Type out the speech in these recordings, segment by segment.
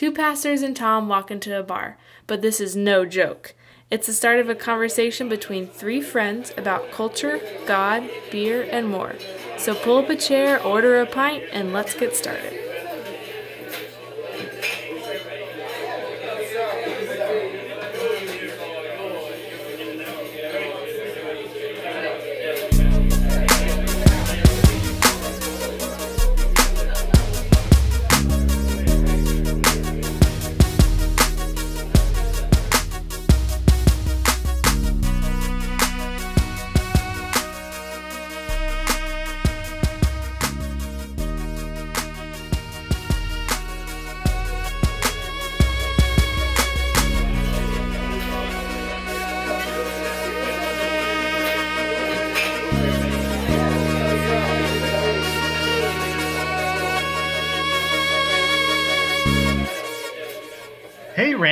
Two pastors and Tom walk into a bar, but this is no joke. It's the start of a conversation between three friends about culture, God, beer, and more. So pull up a chair, order a pint, and let's get started.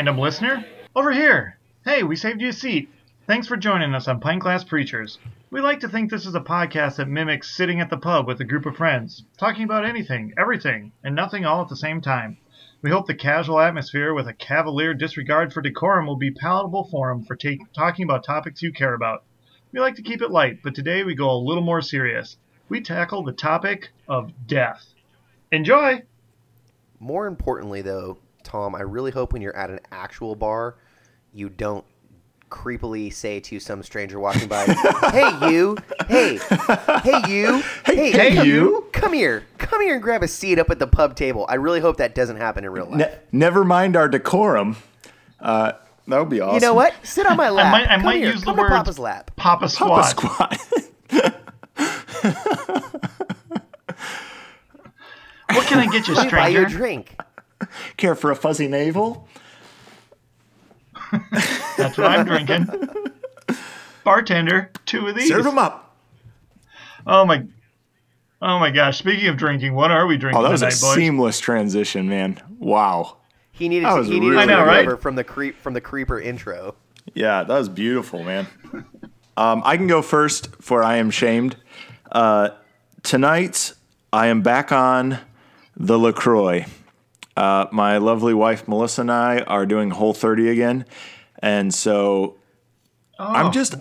Random listener, over here. Hey, we saved you a seat. Thanks for joining us on Pint Glass Preachers. We like to think this is a podcast that mimics sitting at the pub with a group of friends, talking about anything, everything, and nothing all at the same time. We hope the casual atmosphere with a cavalier disregard for decorum will be palatable forum for ta- talking about topics you care about. We like to keep it light, but today we go a little more serious. We tackle the topic of death. Enjoy! More importantly, though, Tom, I really hope when you're at an actual bar, you don't creepily say to some stranger walking by, "Hey you, hey, hey you, hey, hey, come, you." come here, come here and grab a seat up at the pub table." I really hope that doesn't happen in real life. Ne- never mind our decorum. Uh, that would be awesome. you know what? Sit on my lap. might- I come might here, use the come to words- Papa's lap. Papa Papa Squat. squat. What can I get you, Let me buy you a stranger? drink. Care for a fuzzy navel? That's what I'm drinking. Bartender, two of these. Serve them up. Oh my, oh my gosh! Speaking of drinking, what are we drinking today, boys? Oh, that was a boys? seamless transition, man. Wow. He needed That to, was he needed really to I know, right? from the creep from the creeper intro. Yeah, that was beautiful, man. Um, I can go first for I am shamed. Uh, tonight, I am back on the LaCroix. Uh, my lovely wife Melissa and I are doing Whole 30 again. And so Oh, I'm just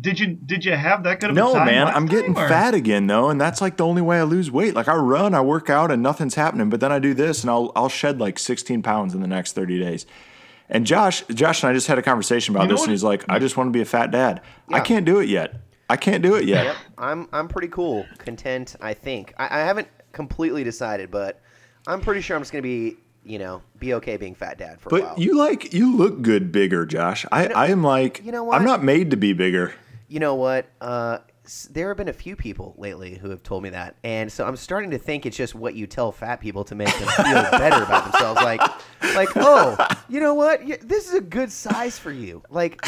Did you did you have that good of a No, man, I'm getting or- fat again though, and that's like the only way I lose weight. Like I run, I work out, and nothing's happening. But then I do this, and I'll I'll shed like 16 pounds in the next 30 days. And Josh, Josh and I just had a conversation about You this, what and he's like, "I just want to be a fat dad. I can't do it yet. I can't do it yet." Yep, I'm I'm pretty cool, content. I think I, I haven't completely decided, but I'm pretty sure I'm just gonna be, you know, be okay being fat dad for a while. But you like you look good bigger, Josh. I I am like you know what? I'm not made to be bigger. You know what? Uh, there have been a few people lately who have told me that, and so I'm starting to think it's just what you tell fat people to make them feel better about themselves. Like, like, oh, you know what? This is a good size for you. Like,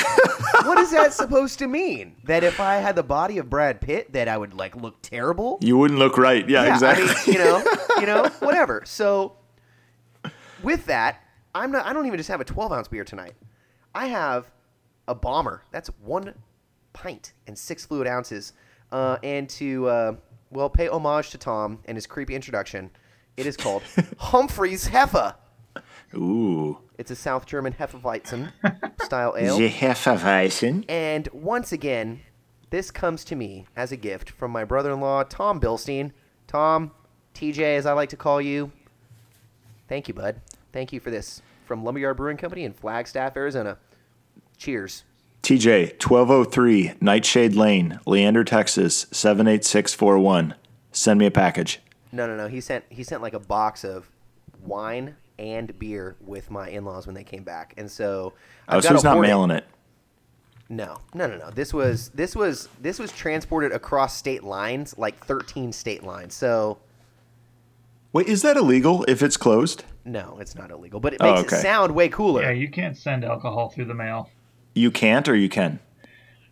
what is that supposed to mean? That if I had the body of Brad Pitt, that I would like look terrible? You wouldn't look right. Yeah, yeah, exactly. I mean, you know, you know, whatever. So, with that, I'm not. I don't even just have a 12 ounce beer tonight. I have a bomber. That's one pint and six fluid ounces. Uh, and to uh, well, pay homage to Tom and his creepy introduction, it is called Humphreys Heffa. Ooh. It's a South German Hefeweizen style ale. The Hefeweizen. And once again, this comes to me as a gift from my brother-in-law, Tom Bilstein. Tom, TJ, as I like to call you. Thank you, bud. Thank you for this from Lumberyard Brewing Company in Flagstaff, Arizona. Cheers. TJ, 1203 Nightshade Lane, Leander, Texas, 78641. Send me a package. No, no, no. He sent he sent like a box of wine and beer with my in-laws when they came back, and so Oh, I've so got he's a not hoarding- mailing it. No, no, no, no. This was this was this was transported across state lines, like 13 state lines. So Wait, is that illegal if it's closed? no, it's not illegal, but it Oh, makes okay. it sound way cooler. Yeah, you can't send alcohol through the mail. You can't or you can?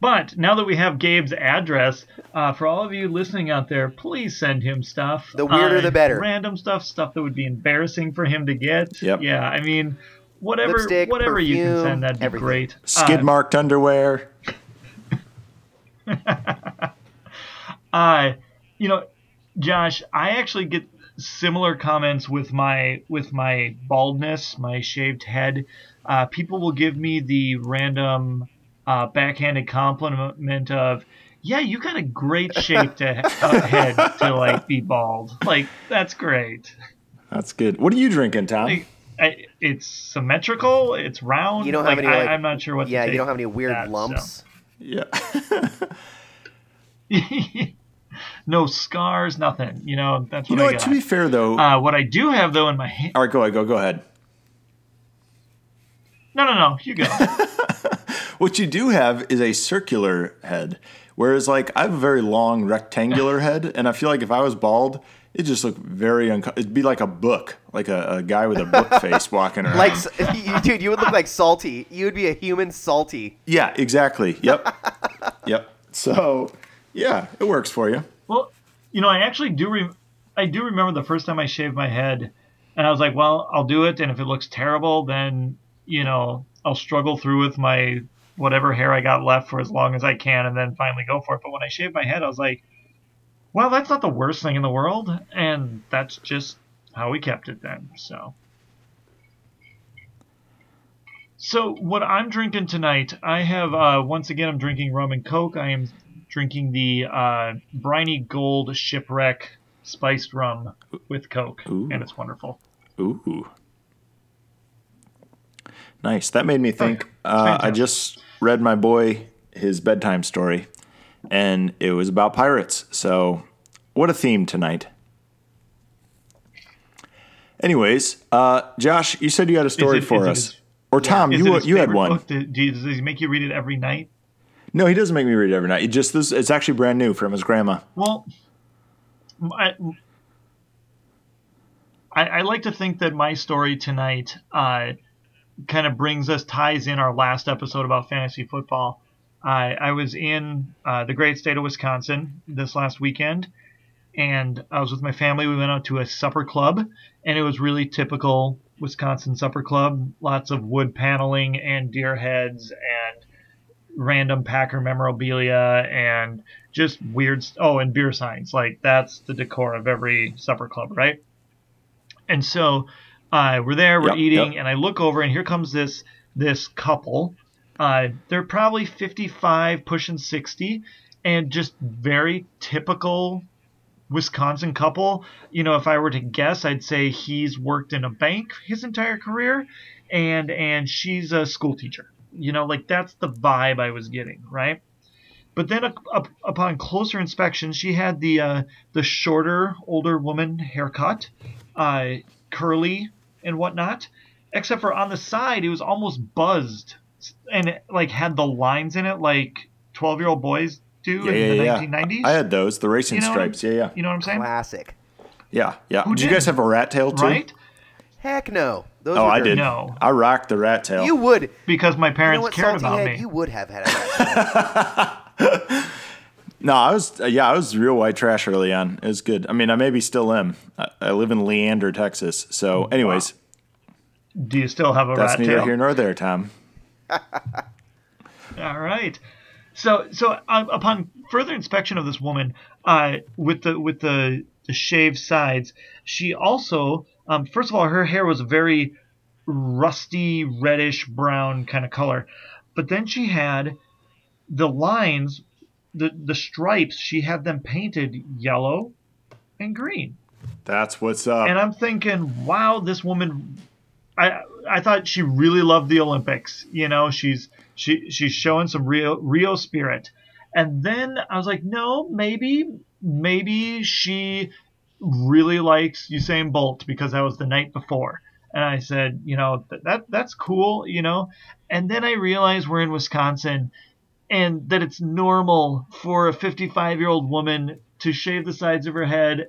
But now that we have Gabe's address, uh, for all of you listening out there, please send him stuff. The weirder Uh, the better. Random stuff, stuff that would be embarrassing for him to get. Yep. Yeah, I mean, whatever, Lipstick, whatever you can send, that'd be everything. great. Skid Uh, marked underwear. uh, you know, Josh, I actually get similar comments with my with my baldness, my shaved head. Uh, people will give me the random uh, backhanded compliment of, "Yeah, you got a great shape he- uh, head to like be bald. Like that's great. That's good. What are you drinking, Tom? Like, I, it's symmetrical. It's round. You don't like, have any. I, Like, I'm not sure what. to Yeah, you don't have any weird that, so. lumps. yeah. no scars, nothing. You know, that's you what know I what? got. To be fair, though. uh, what I do have though in my hand. all right, go ahead. Go. Go ahead. No, no, no. You go. What you do have is a circular head, whereas like I have a very long rectangular head, and I feel like if I was bald, it just look very uncomfortable. It'd be like a book, like a, a guy with a book face walking around. Like, dude, you would look like Salty. You would be a human Salty. yeah, exactly. Yep. yep. So, yeah, it works for you. well, you know, I actually do. Re- I do remember the first time I shaved my head, and I was like, "Well, I'll do it, and if it looks terrible, then you know, I'll struggle through with my whatever hair I got left for as long as I can, and then finally go for it." But when I shaved my head, I was like, "Well, that's not the worst thing in the world," and that's just how we kept it then. So. So what I'm drinking tonight, I have uh, once again I'm drinking rum and coke. I am drinking the uh, Brinley gold shipwreck spiced rum with coke, Ooh. and it's wonderful. Ooh. Nice. That made me think. Uh, I just read my boy his bedtime story, and it was about pirates. So, what a theme tonight. Anyways, uh, Josh, you said you had a story it- for us. or Tom, Is you you had one. do, does he make you read it every night? No, he doesn't make me read it every night. It just this. It's actually brand new from his grandma. Well, I, I, I like to think that my story tonight uh, kind of brings us, ties in our last episode about fantasy football. I, I was in uh, the great state of Wisconsin this last weekend, and I was with my family. We went out to a supper club, and it was really typical Wisconsin supper club. Lots of wood paneling and deer heads and random Packer memorabilia and just weird. Oh, and beer signs. Like that's the decor of every supper club, right? And so uh, we're there, we're Yep, eating, yep. and I look over, and here comes this this couple. Uh, they're probably 55, pushing 60, and just very typical Wisconsin couple. You know, if I were to guess, I'd say he's worked in a bank his entire career, and and she's a school teacher. You know, like that's the vibe I was getting, right? But then, up, up, upon closer inspection, she had the uh, the shorter, older woman haircut, uh, curly and whatnot. Except for on the side, it was almost buzzed, and it, like had the lines in it, like twelve year old boys do Yeah, in yeah, the yeah. nineteen nineties. I had those, the racing You know stripes. Yeah, yeah, You know what I'm saying? Classic. yeah, yeah. Who Did you guys have a rat tail too? Right? Heck no. Those Oh, I dirty. did. No. I rocked the rat tail. You would. Because my You parents know what, cared about Head? me. You would have had a No, I was uh, yeah, I was real white trash early on. It was good. I mean, I maybe still am. I, I live in Leander, Texas. So, anyways, Do you still have a that's rat neither tail? here nor there, Tom. All right. So, so uh, upon further inspection of this woman, uh, with the with the, the shaved sides, she also, um, first of all, her hair was a very rusty reddish brown kind of color, but then she had the lines, the the stripes. She had them painted yellow and green. That's what's up. and I'm thinking, wow, this woman. I I thought she really loved the Olympics. You know, she's she she's showing some Rio Rio spirit. And then I was like, no, maybe maybe she really likes Usain Bolt because that was the night before. And I said, you know, th- that that's cool, you know. And then I realized we're in Wisconsin and that it's normal for a 55 year old woman to shave the sides of her head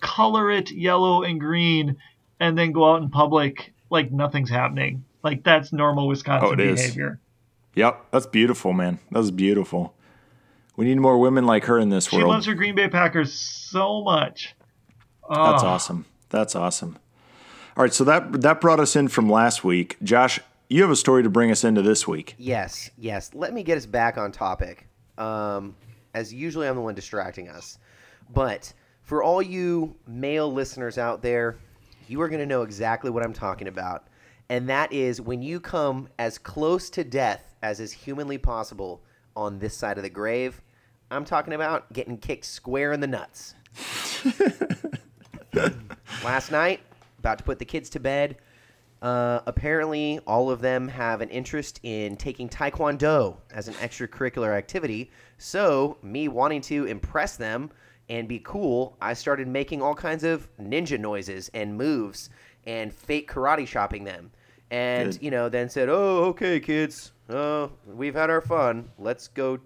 color it yellow and green and then go out in public like nothing's happening. Like that's normal Wisconsin Oh, it is. behavior. yep, that's beautiful, man. That's beautiful. We need more women like her in this She world. She loves her Green Bay Packers so much. That's Oh, awesome. That's awesome. All right, so that that brought us in from last week. Josh, you have a story to bring us into this week. Yes, yes. Let me get us back on topic. Um, as usually, I'm the one distracting us. But For all you male listeners out there, you are going to know exactly what I'm talking about. And that is when you come as close to death as is humanly possible on this side of the grave. I'm talking about getting kicked square in the nuts. Last night, about to put the kids to bed. Uh, apparently, all of them have an interest in taking Taekwondo as an extracurricular activity. So, me wanting to impress them and be cool, I started making all kinds of ninja noises and moves and fake karate shopping them. And, Good. you know, then said, oh, okay, kids, uh, we've had our fun. Let's go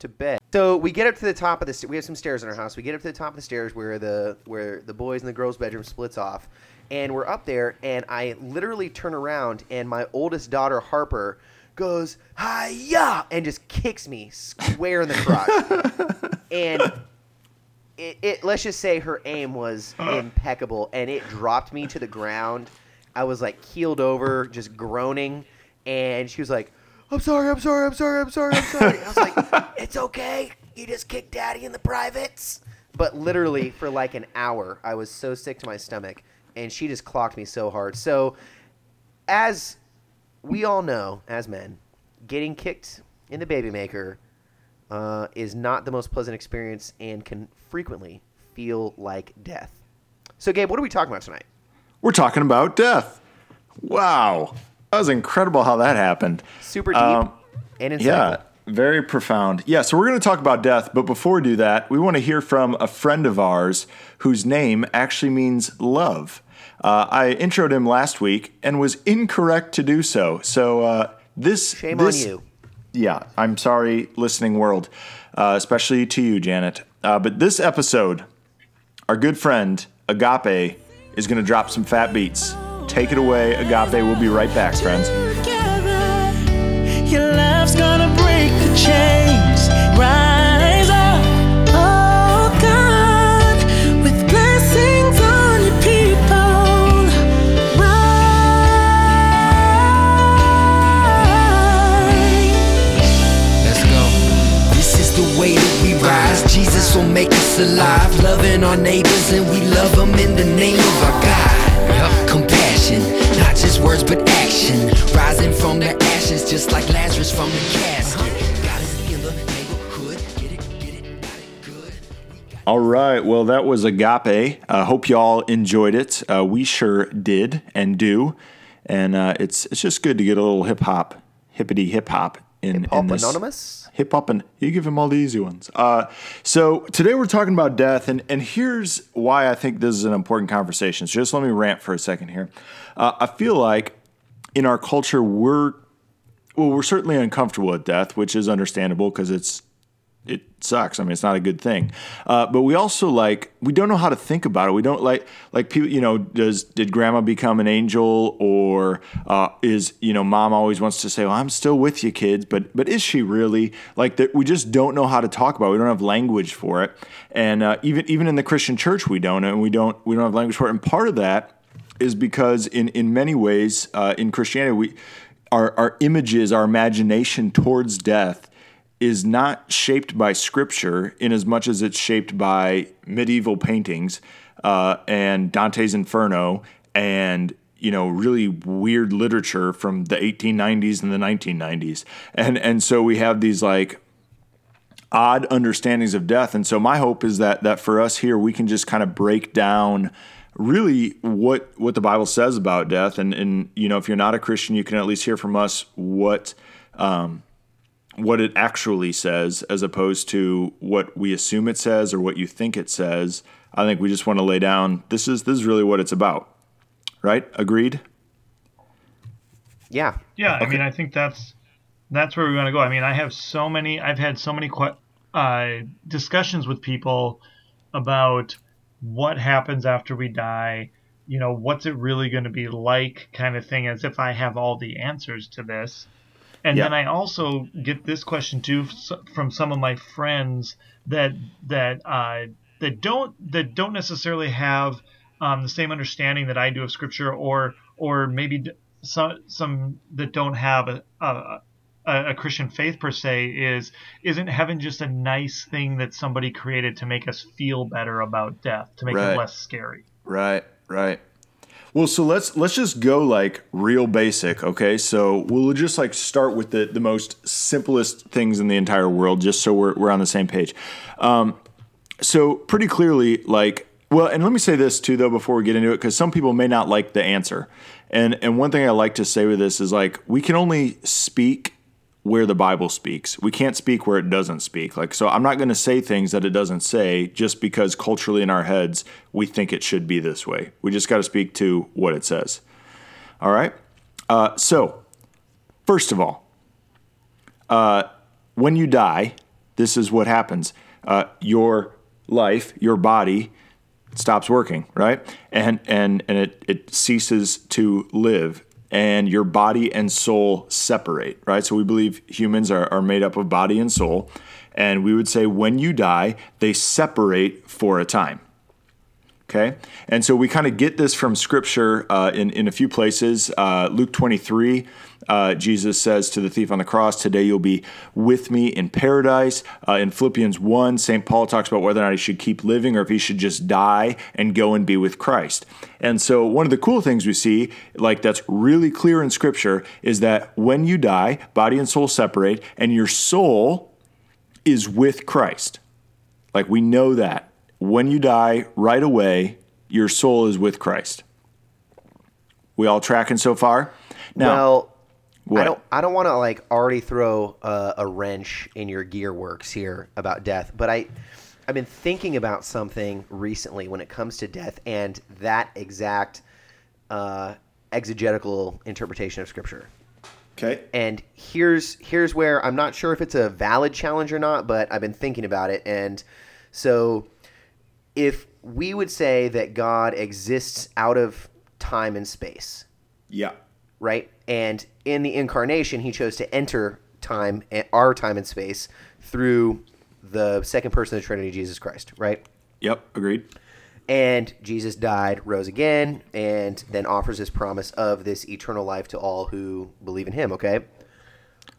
to bed. So we get up to the top of the. st- We have some stairs in our house. We get up to the top of the stairs where the where the boys and the girls' bedroom splits off, and we're up there. And I literally turn around, and my oldest daughter Harper goes hiya and just kicks me square in the crotch. and it, it let's just say her aim was impeccable, and it dropped me to the ground. I was like keeled over, just groaning, and she was like. I'm sorry, I'm sorry, I'm sorry, I'm sorry, I'm sorry. I was like, it's okay. You just kicked daddy in the privates. But literally, for like an hour, I was so sick to my stomach, and she just clocked me so hard. So, as we all know, as men, getting kicked in the baby maker uh, is not the most pleasant experience and can frequently feel like death. So, Gabe, what are we talking about tonight? We're talking about death. Wow. That was incredible how that happened. Super deep Um, and insightful. Yeah, very profound. Yeah, so we're going to talk about death, but before we do that, we want to hear from a friend of ours whose name actually means love. Uh, I introed him last week and was incorrect to do so. So uh, this Shame this- on you. Yeah, I'm sorry, listening world, uh, especially to you, Janet. Uh, but this episode, our good friend Agape is going to drop some fat beats. Take it away, Agape. We'll be right back, friends. Rise. Will make us alive. Loving our neighbors, and we love them in the name of our God. Compassion, not just words, but action. Rising from the ashes, just like Lazarus from the casket. God is in the neighborhood. Get it, get it, got it good. All right. Well, that was Agape. I hope y'all enjoyed it. Uh, we sure did and do. And uh, it's it's just good to get a little hip hop, hippity hip hop in, Pulp in this. Anonymous? Hip hop and you give him all the easy ones. Uh, so today we're talking about death, and and here's why I think this is an important conversation. So just let me rant for a second here. Uh, I feel like in our culture we're well, we're certainly uncomfortable with death, which is understandable because it's it sucks. I mean, it's not a good thing. Uh, but we also like we don't know how to think about it. We don't like like people. You know, does did grandma become an angel, or uh, is you know mom always wants to say, "Well, I'm still with you, kids," but but is she really? Like that, we just don't know how to talk about. it. We don't have language for it, and uh, even even in the Christian church, we don't, and we don't we don't have language for it. And part of that is because in in many ways uh, in Christianity, we our our images, our imagination towards death is not shaped by scripture in as much as it's shaped by medieval paintings uh, and Dante's Inferno and you know really weird literature from the 1890s and the 1990s and and so we have these like odd understandings of death. And so my hope is that that for us here we can just kind of break down really what what the bible says about death. And and you know if you're not a christian you can at least hear from us what um, what it actually says as opposed to what we assume it says or what you think it says. I think we just want to lay down this is this is really what it's about. Right? Agreed? Yeah. Yeah, I mean, I think that's that's where we want to go. I mean, I have so many. I've had so many que- uh, discussions with people about what happens after we die. You know, what's it really going to be like, kind of thing, as if I have all the answers to this. And Yeah. then I also get this question too from some of my friends that that uh, that don't that don't necessarily have um, the same understanding that I do of Scripture, or or maybe some some that don't have a, a a, a Christian faith per se is isn't heaven just a nice thing that somebody created to make us feel better about death, to make Right. it less scary? Right, right. Well, so let's let's just go like real basic, okay? So we'll just like start with the the most simplest things in the entire world, just so we're we're on the same page. Um, so pretty clearly, like, well, and let me say this too, though, before we get into it, because some people may not like the answer. And and one thing I like to say with this is like we can only speak where the Bible speaks. We can't speak where it doesn't speak. Like so I'm not going to say things that it doesn't say just because culturally in our heads we think it should be this way. We just got to speak to what it says. All right? Uh, so, first of all, uh, when you die, this is what happens. Uh, your life, your body stops working, right? And and and it it ceases to live and your body and soul separate, right? So we believe humans are, are made up of body and soul. And we would say when you die, they separate for a time. Okay, and so we kind of get this from Scripture uh, in in a few places. Uh, Luke twenty three, uh, Jesus says to the thief on the cross, "Today you'll be with me in paradise." Uh, in Philippians one, Saint Paul talks about whether or not he should keep living or if he should just die and go and be with Christ. And so one of the cool things we see, like that's really clear in Scripture, is that when you die, body and soul separate, and your soul is with Christ. Like we know that when you die, right away, your soul is with Christ. We all tracking so far? Now, well, what? I don't. I don't want to like already throw a, a wrench in your gear works here about death, but I, I've been thinking about something recently when it comes to death and that exact uh, exegetical interpretation of Scripture. okay. And here's here's where I'm not sure if it's a valid challenge or not, but I've been thinking about it. And so, if we would say that God exists out of time and space, Yeah. right? And in the incarnation, he chose to enter time, our time and space, through the second person of the Trinity, Jesus Christ, right? Yep. Agreed. And Jesus died, rose again, and then offers this promise of this eternal life to all who believe in him, okay?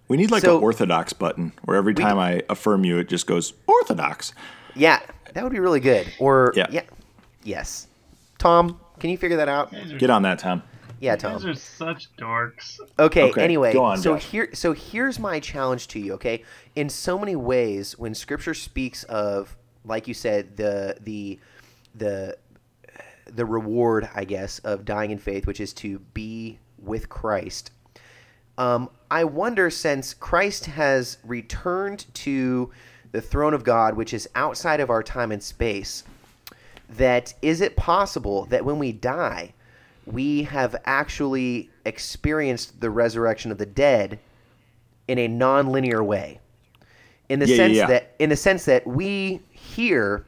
We need like So- an orthodox button where every time I affirm you, it just goes orthodox. Yeah, that would be really good. Or, Yeah. yeah. Yes. Tom, can you figure that out? Get on that, Tom. Yeah, You Tom. guys are such dorks. Okay, Okay, anyway, go on, so Josh. here so here's my challenge to you, okay? In so many ways when scripture speaks of like you said the the the the reward, I guess, of dying in faith, which is to be with Christ. Um, I wonder since Christ has returned to the throne of God, which is outside of our time and space, that is it possible that when we die, we have actually experienced the resurrection of the dead in a non-linear way? In the Yeah, yeah, sense yeah. that in the sense that we here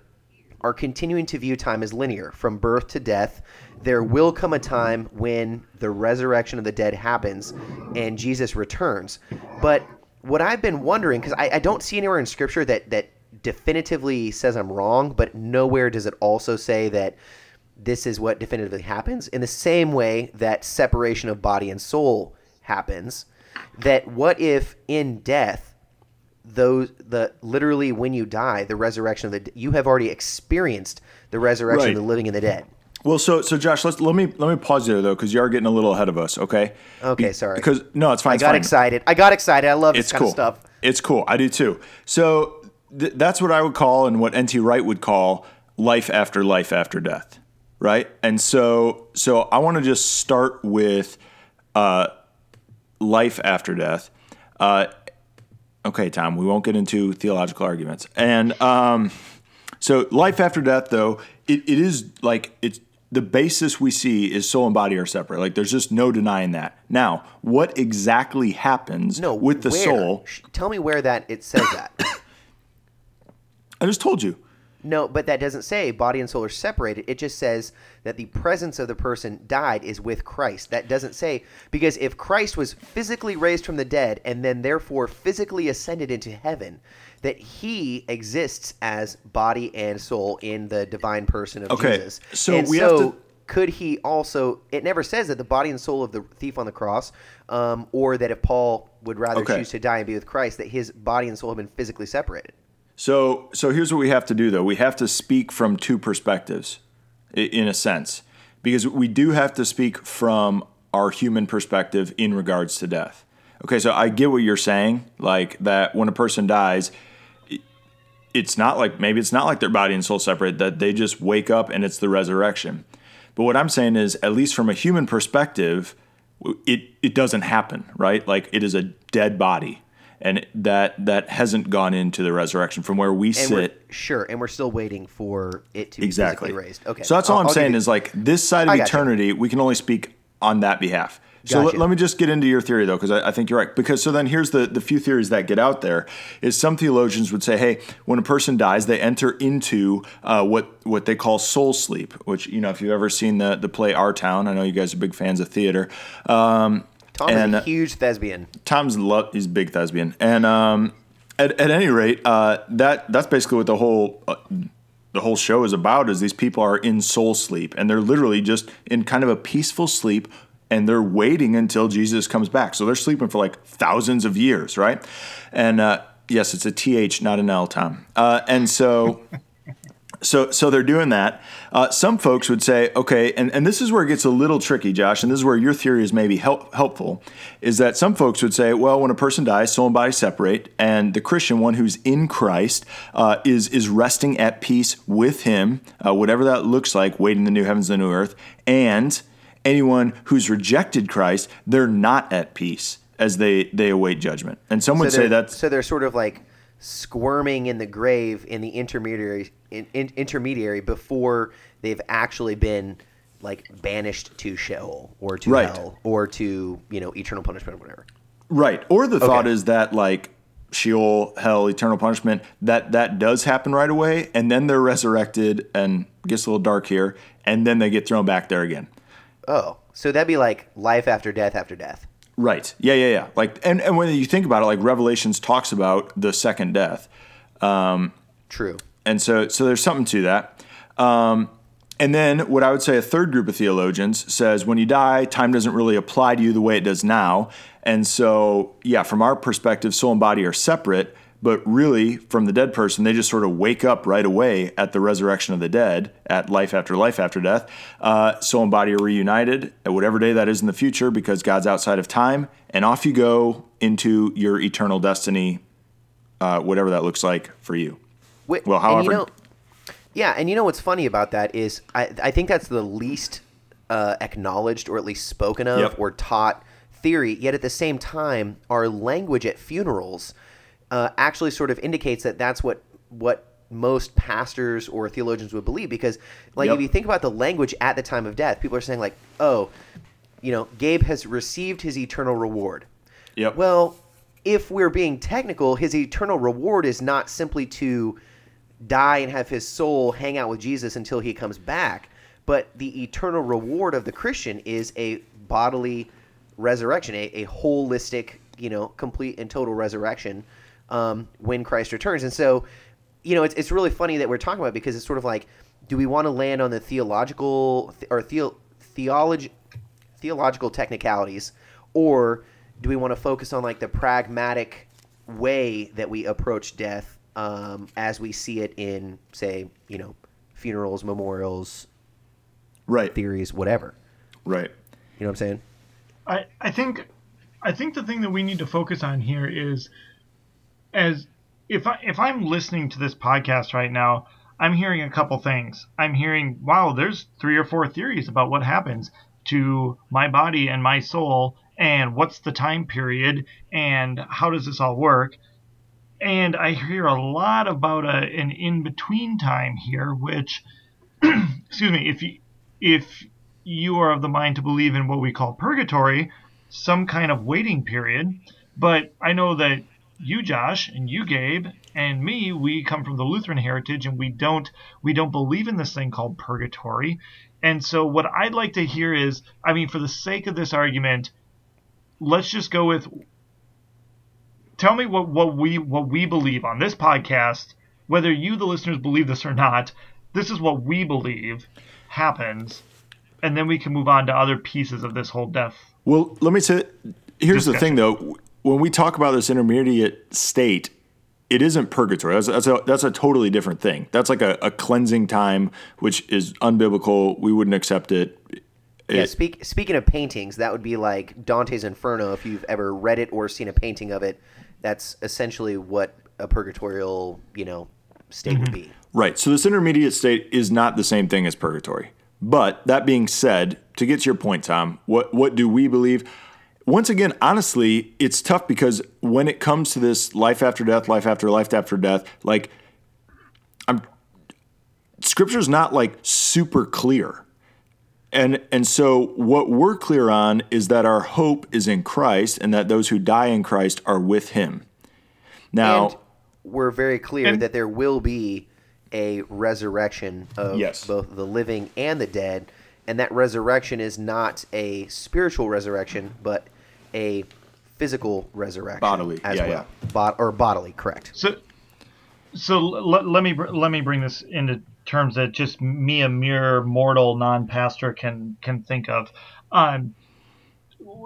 are continuing to view time as linear from birth to death. There will come a time when the resurrection of the dead happens and Jesus returns. But what I've been wondering, because I, I don't see anywhere in Scripture that that definitively says I'm wrong, but nowhere does it also say that this is what definitively happens. In the same way that separation of body and soul happens, that what if in death those the literally when you die the resurrection of the you have already experienced the resurrection Right. of the living and the dead Well, so so Josh, let's let me let me pause there though, because you are getting a little ahead of us. Okay. Okay, sorry. Because no, it's fine. i it's got fine. excited i got excited i love this It's kind cool. of stuff It's cool. I do too. So th- that's what I would call, and what N.T. Wright would call, life after life after death, right? And so so I want to just start with uh, life after death. Uh, okay, Tom, we won't get into theological arguments. And um, so, life after death, though, it, it is like it's the basis we see is soul and body are separate. Like, there's just no denying that. Now, what exactly happens no with the where? soul? Tell me where that it says that I just told you. No but that doesn't say body and soul are separated it just says that the presence of the person died is with christ that doesn't say because if christ was physically raised from the dead and then therefore physically ascended into heaven that he exists as body and soul in the divine person of Okay, jesus so And we have to- could he also? It never says that the body and soul of the thief on the cross, um, or that if Paul would rather Okay. choose to die and be with Christ, that his body and soul have been physically separated. So, so here's what we have to do, though. We have to speak from two perspectives, in a sense, because we do have to speak from our human perspective in regards to death. Okay, so I get what you're saying, like that when a person dies, it's not like maybe it's not like their body and soul separate; that they just wake up and it's the resurrection. But what I'm saying is, at least from a human perspective, it it doesn't happen, right? Like it is a dead body, and that that hasn't gone into the resurrection from where we And sit. sure, and we're still waiting for it to be Exactly. physically raised. Okay. So that's all I'm I'll saying you- is like this side of you. eternity, we can only speak on that behalf. So let, Gotcha. let me just get into your theory though, because I, I think you're right. Because so then here's the the few theories that get out there is some theologians would say, hey, when a person dies, they enter into uh, what what they call soul sleep, which you know if you've ever seen the the play Our Town, I know you guys are big fans of theater. Um, Tom and, is a huge thespian. Tom's love he's a big thespian, and um, at, at any rate, uh, that that's basically what the whole uh, the whole show is about. Is these people are in soul sleep, and they're literally just in kind of a peaceful sleep, and they're waiting until Jesus comes back. So they're sleeping for like thousands of years, right? And uh, yes, it's a th, not an l, Tom. Uh, and so. So, so they're doing that. Uh, some folks would say, okay, and, and this is where it gets a little tricky, Josh, and this is where your theory is maybe help, helpful, is that some folks would say, well, when a person dies, soul and body separate, and the Christian one who's in Christ uh, is is resting at peace with Him, uh, whatever that looks like, waiting the new heavens and the new earth, and anyone who's rejected Christ, they're not at peace as they they await judgment. And some would say that's so they're sort of like squirming in the grave in the intermediary in, in, intermediary before they've actually been like banished to Sheol or to Right. hell or to you know eternal punishment or whatever. Right. Or the thought is that like Sheol, hell, eternal punishment, that that does happen right away, and then they're resurrected and gets a little dark here, and then they get thrown back there again. Oh, so that'd be like life after death after death. Right. Yeah, yeah, yeah. Like and, and when you think about it, like Revelations talks about the second death. Um, True. And so, so there's something to that. Um, and then, what I would say a third group of theologians says when you die, time doesn't really apply to you the way it does now. And so, yeah, from our perspective, soul and body are separate, but really, from the dead person, they just sort of wake up right away at the resurrection of the dead, at life after life after death. Uh, soul and body are reunited at whatever day that is in the future because God's outside of time. And off you go into your eternal destiny, uh, whatever that looks like for you. Wait, Well, and you however- know, yeah, and you know what's funny about that is I, I think that's the least uh, acknowledged or at least spoken of Yep. or taught theory. Yet at the same time, our language at funerals uh, actually sort of indicates that that's what what most pastors or theologians would believe because like Yep. if you think about the language at the time of death people are saying like oh you know gabe has received his eternal reward Yep. well, if we're being technical, his eternal reward is not simply to die and have his soul hang out with Jesus until he comes back, but the eternal reward of the Christian is a bodily resurrection, a, a holistic, you know, complete and total resurrection um, when Christ returns. And so, you know, it's, it's really funny that we're talking about it because it's sort of like, do we want to land on the theological or theo, theology, theological technicalities, or do we want to focus on like the pragmatic way that we approach death um, as we see it in, say, you know, funerals, memorials, right. theories, whatever? Right. You know what I'm saying? I, I think I think the thing that we need to focus on here is as if I if I'm listening to this podcast right now, I'm hearing a couple things. I'm hearing, wow, there's three or four theories about what happens to my body and my soul and what's the time period and how does this all work? And I hear a lot about a, an in between time here, which excuse me, if you if you are of the mind to believe in what we call purgatory, some kind of waiting period. But I know that you, Josh, and you, Gabe, and me, we come from the Lutheran heritage, and we don't we don't believe in this thing called purgatory. And so, what I'd like to hear is, I mean, for the sake of this argument, let's just go with. Tell me what, what we what we believe on this podcast, whether you, the listeners, believe this or not. This is what we believe happens and then we can move on to other pieces of this whole death. Well, let me say. Here's the thing, though. When we talk about this intermediate state, it isn't purgatory. That's, that's a that's a totally different thing. That's like a, a cleansing time, which is unbiblical. We wouldn't accept it. Yeah, speak, speaking of paintings, that would be like Dante's Inferno. If you've ever read it or seen a painting of it, that's essentially what a purgatorial, you know, state would mm-hmm. be. Right. So this intermediate state is not the same thing as purgatory. But that being said, to get to your point, Tom, what what do we believe? Once again, honestly, it's tough because when it comes to this life after death, life after life after death, like I'm scripture's not like super clear. And and so what we're clear on is that our hope is in Christ and that those who die in Christ are with him. Now, And we're very clear And- that there will be a resurrection of Yes. both the living and the dead, and that resurrection is not a spiritual resurrection, but a physical resurrection Bodily, as yeah, well, Bod- or bodily, correct? So, so let, let me br- let me bring this into terms that just me, a mere mortal non-pastor, can can think of. Um,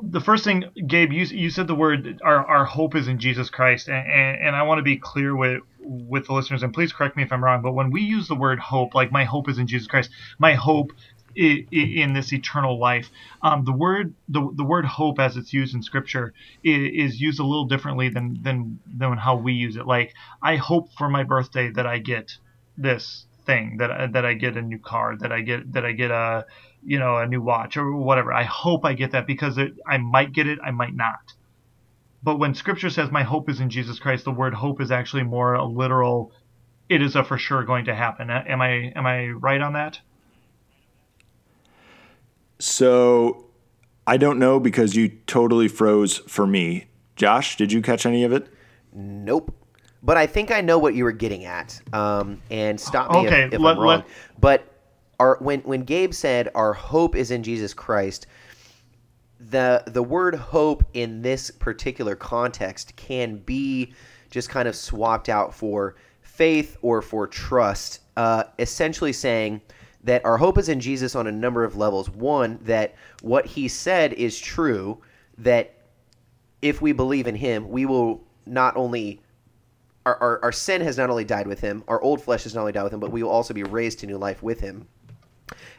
the first thing, Gabe, you you said the word our, our hope is in Jesus Christ, and, and, and I want to be clear with with the listeners, and please correct me if I'm wrong, but when we use the word hope, like my hope is in Jesus Christ, my hope i- i- in this eternal life, um, the word the, the word hope as it's used in Scripture is used a little differently than than than how we use it. Like I hope for my birthday that I get this thing that that I get a new car that I get that I get a you know a new watch or whatever. I hope I get that because it, I might get it I might not. But when scripture says my hope is in Jesus Christ the word hope is actually more a literal it is a for sure going to happen. Am I am I right on that So I don't know because you totally froze for me. Josh, did you catch any of it? Nope. But I think I know what you were getting at. Um, and stop me Okay, if, if let- I'm wrong. let- But our when when Gabe said our hope is in Jesus Christ, the the word hope in this particular context can be just kind of swapped out for faith or for trust, uh, essentially saying that our hope is in Jesus on a number of levels. One, that what he said is true, that if we believe in him, we will not only our, our, our sin has not only died with him, our old flesh has not only died with him, but we will also be raised to new life with him.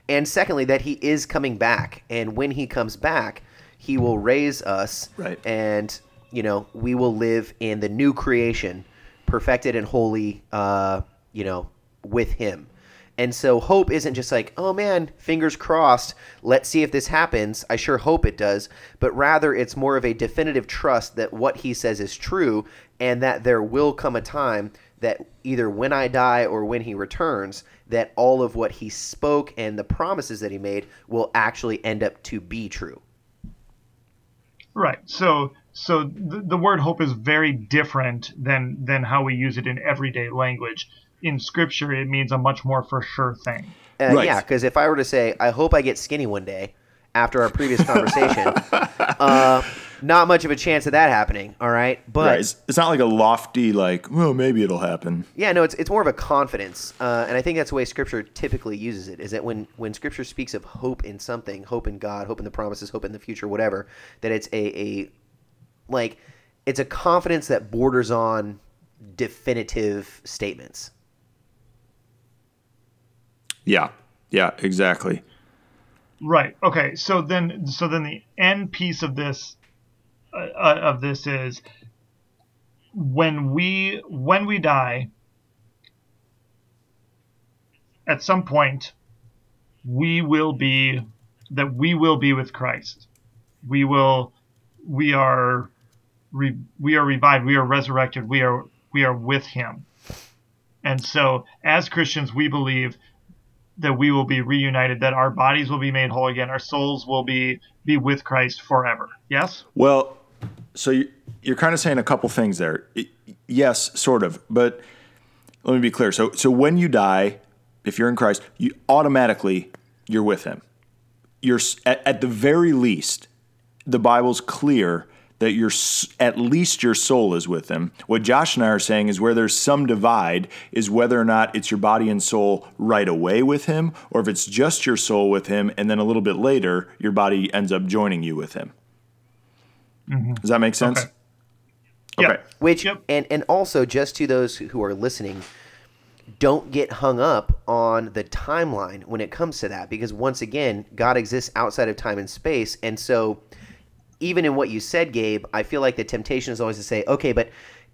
And secondly, that he is coming back. And when he comes back, he will raise us. Right. And, you know, we will live in the new creation, perfected and holy, uh, you know, with him. And so hope isn't just like, oh man, fingers crossed, let's see if this happens. I sure hope it does. But rather, it's more of a definitive trust that what he says is true and that there will come a time that either when I die or when he returns, that all of what he spoke and the promises that he made will actually end up to be true. Right. So so the, the word hope is very different than than how we use it in everyday language. In scripture it means a much more for sure thing. Uh, Right. Yeah, because if I were to say, I hope I get skinny one day after our previous conversation, uh, not much of a chance of that happening. All right, but right. It's, it's not like a lofty, like, well, maybe it'll happen. yeah, no, it's it's more of a confidence, uh, and I think that's the way Scripture typically uses it. Is that when when Scripture speaks of hope in something, hope in God, hope in the promises, hope in the future, whatever, that it's a a like it's a confidence that borders on definitive statements. Yeah. Yeah, exactly. Right. Okay. So then, so then the end piece of this, uh, uh, of this is when we when we die. At some point, we will be that we will be with Christ. We will, we are, re, we are revived. We are resurrected. We are we are with Him. And so, as Christians, we believe that we will be reunited, that our bodies will be made whole again, our souls will be be with Christ forever. Yes? Well, so you- you're kind of saying a couple things there. Yes, sort of, but let me be clear. So, so when you die, if you're in Christ, you automatically you're with Him. You're at, at the very least, the Bible's clear that your at least your soul is with him. What Josh and I are saying is where there's some divide is whether or not it's your body and soul right away with him, or if it's just your soul with him, and then a little bit later your body ends up joining you with him. Mm-hmm. Does that make sense? Okay. Yeah. Which Yep. and and also just to those who are listening, don't get hung up on the timeline when it comes to that because once again, God exists outside of time and space, and so even in what you said, Gabe, I feel like the temptation is always to say, okay, but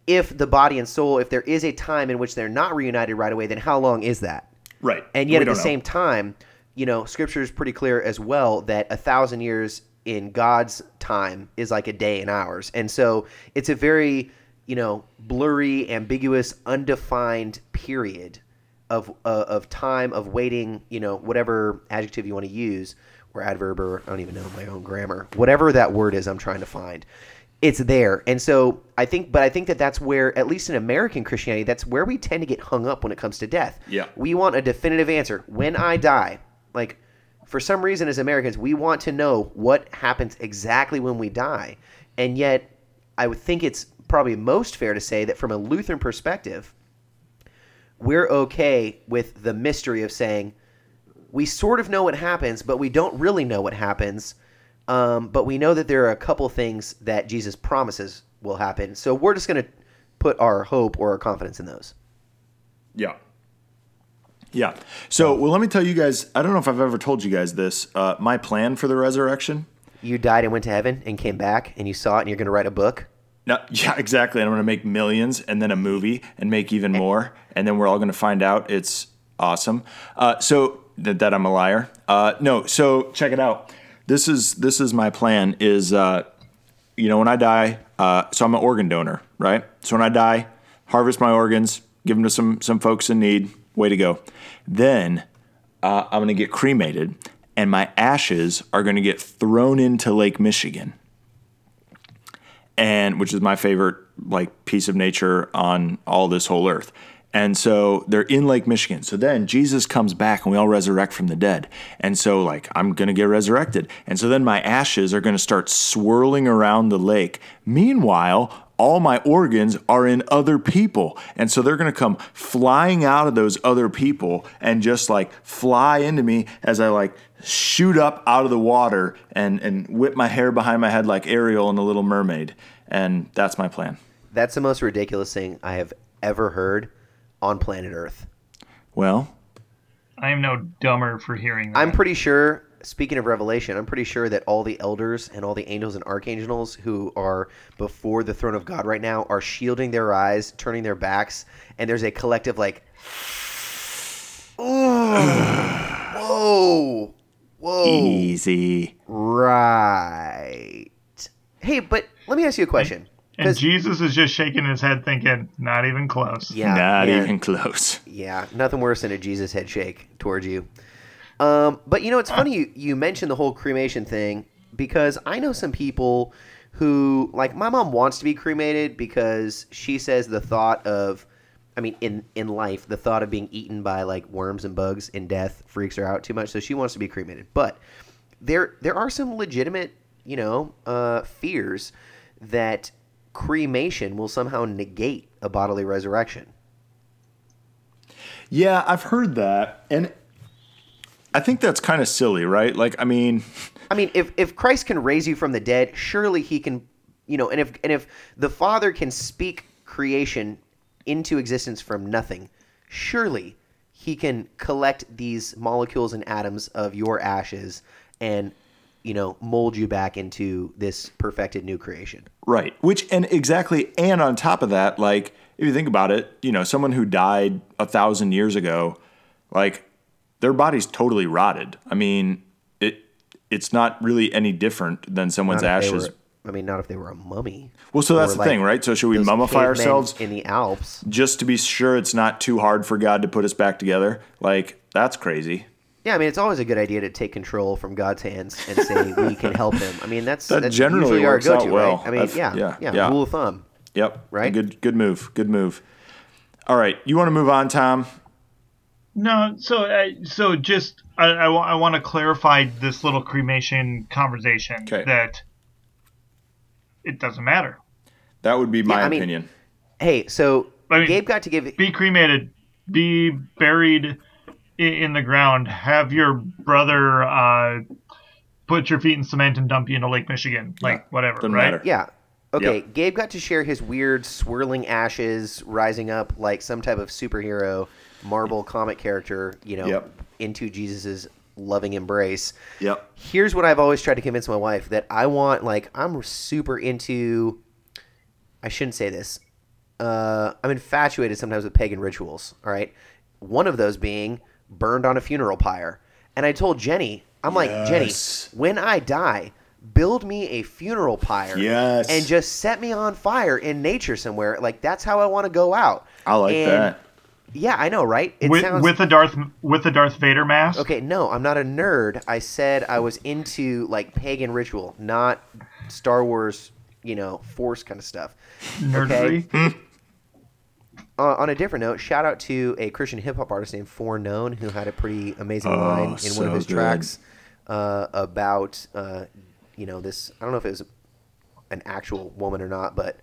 if the body and soul, if there is a time in which they're not reunited right away, then how long is that? Right. And yet We at the know. same time, you know, scripture is pretty clear as well that a thousand years in God's time is like a day in ours. And so it's a very, you know, blurry, ambiguous, undefined period of uh, of time of waiting, you know, whatever adjective you want to use or adverb or I don't even know my own grammar. Whatever that word is I'm trying to find. It's there. And so I think but I think that that's where at least in American Christianity that's where we tend to get hung up when it comes to death. Yeah. We want a definitive answer. When I die, like for some reason as Americans, we want to know what happens exactly when we die. And yet, I would think it's probably most fair to say that from a Lutheran perspective, we're okay with the mystery of saying we sort of know what happens, but we don't really know what happens. Um, but we know that there are a couple things that Jesus promises will happen. So we're just going to put our hope or our confidence in those. Yeah. Yeah. So, well, let me tell you guys. I don't know if I've ever told you guys this. Uh, my plan for the resurrection. You died and went to heaven and came back, and you saw it, and you're going to write a book. No, yeah, exactly. And I'm going to make millions, and then a movie, and make even more, and then we're all going to find out it's awesome. Uh, so that, that I'm a liar. Uh, no. So check it out. This is this is my plan. Is uh, you know when I die. Uh, so I'm an organ donor, right? So when I die, harvest my organs, give them to some some folks in need. Way to go. Then uh, I'm going to get cremated, and my ashes are going to get thrown into Lake Michigan and which is my favorite like piece of nature on all this whole earth. And so they're in Lake Michigan. So then Jesus comes back and we all resurrect from the dead. And so like I'm going to get resurrected. And so then my ashes are going to start swirling around the lake. Meanwhile, all my organs are in other people. And so they're going to come flying out of those other people and just like fly into me as I like shoot up out of the water and, and whip my hair behind my head like Ariel in The Little Mermaid. And that's my plan. That's the most ridiculous thing I have ever heard on planet Earth. Well, I am no dumber for hearing that. I'm pretty sure, speaking of Revelation, I'm pretty sure that all the elders and all the angels and archangels who are before the throne of God right now are shielding their eyes, turning their backs, and there's a collective like, ooh, whoa, whoa, easy. right. Hey, but let me ask you a question. And Jesus is just shaking his head, thinking, "Not even close." yeah, Not yeah. even close. Yeah, nothing worse than a Jesus head shake towards you. Um, but you know, it's funny you, you mentioned the whole cremation thing because I know some people who, like, my mom wants to be cremated because she says the thought of, I mean, in, in life, the thought of being eaten by, like, worms and bugs in death freaks her out too much. So she wants to be cremated. But there, there are some legitimate, you know, uh, fears that cremation will somehow negate a bodily resurrection. Yeah, I've heard that. And I think that's kind of silly, right? Like, I mean, I mean, if if Christ can raise you from the dead, surely he can, you know, and if and if the Father can speak creation into existence from nothing, surely he can collect these molecules and atoms of your ashes and you know mold you back into this perfected new creation. Right. Which and exactly and on top of that, like if you think about it, you know, someone who died a thousand years ago, like their body's totally rotted. I mean, it it's not really any different than someone's Not if they ashes. were- I mean, not if they were a mummy. Well, so that's the like thing, right? So should we mummify ourselves in the Alps? just to be sure it's not too hard for God to put us back together? Like that's crazy. Yeah, I mean, it's always a good idea to take control from God's hands and say we can help him. I mean, that's That that's generally usually our works out go-to, well. right? I mean, I've- yeah, yeah, yeah, yeah. rule of thumb. Yep. Right? Good good move. Good move. All right. You want to move on, Tom? No, so uh, so just I, I, want to clarify this little cremation conversation Okay. that it doesn't matter. That would be my I mean- opinion. Hey, so I mean- Gabe got to give. Be cremated, be buried i- in the ground, have your brother uh, put your feet in cement and dump you into Lake Michigan, like whatever, right? matter. Yeah. Okay, Yep. Gabe got to share his weird swirling ashes rising up like some type of superhero Marvel comic character, you know, Yep. into Jesus's loving embrace. Yep. Here's what I've always tried to convince my wife that I want like I'm super into I shouldn't say this. Uh, I'm infatuated sometimes with pagan rituals, all right? One of those being burned on a funeral pyre. And I told Jenny, I'm like, Jenny, when I die, build me a funeral pyre Yes. and just set me on fire in nature somewhere. Like that's how I want to go out. I like And- that. Yeah, I know, right? It With, sounds with the Darth with the Darth Vader mask. Okay, no, I'm not a nerd. I said I was into like pagan ritual, not Star Wars, you know, force kind of stuff. Nerdery. Uh, on a different note, shout out to a Christian hip hop artist named Foreknown who had a pretty amazing Oh, line in one of his good. tracks uh, about, uh, you know, this. I don't know if it was an actual woman or not, but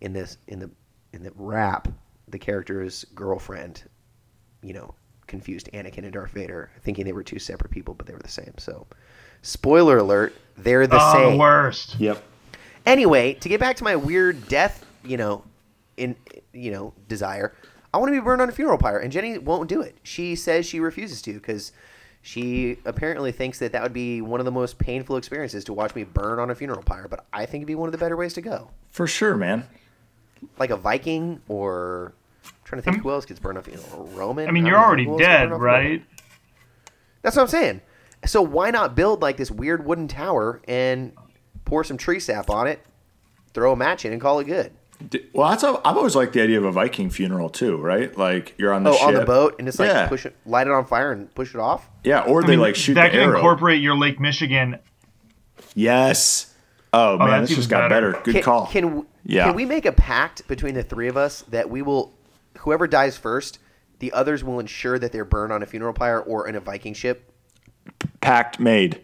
in this in the in the rap, the character's girlfriend, you know, confused Anakin and Darth Vader, thinking they were two separate people, but they were the same. So, spoiler alert, they're the oh, same. the worst. Yep. Anyway, to get back to my weird death, you know, in you know, desire, I want to be burned on a funeral pyre, and Jenny won't do it. She says she refuses to because she apparently thinks that that would be one of the most painful experiences to watch me burn on a funeral pyre. But I think it'd be one of the better ways to go, For sure, man. like a Viking or. I'm trying to think hmm? who else gets burned on a funeral. Roman. I mean, you're know. already Who else gets dead, burned on a funeral? right? That's what I'm saying. So why not build like this weird wooden tower and pour some tree sap on it, throw a match in, and call it good? D- Well, that's a, I've always liked the idea of a Viking funeral too, right? Like you're on the Oh, ship. on the boat, and it's like Yeah. push it, light it on fire, and push it off. Yeah, or I they mean, like shoot that the can arrow. incorporate your Lake Michigan. yes. Oh, oh man, this just even got better. better. Good can, call. Can Yeah. can we make a pact between the three of us that we will, whoever dies first, the others will ensure that they're burned on a funeral pyre or in a Viking ship. Pact made.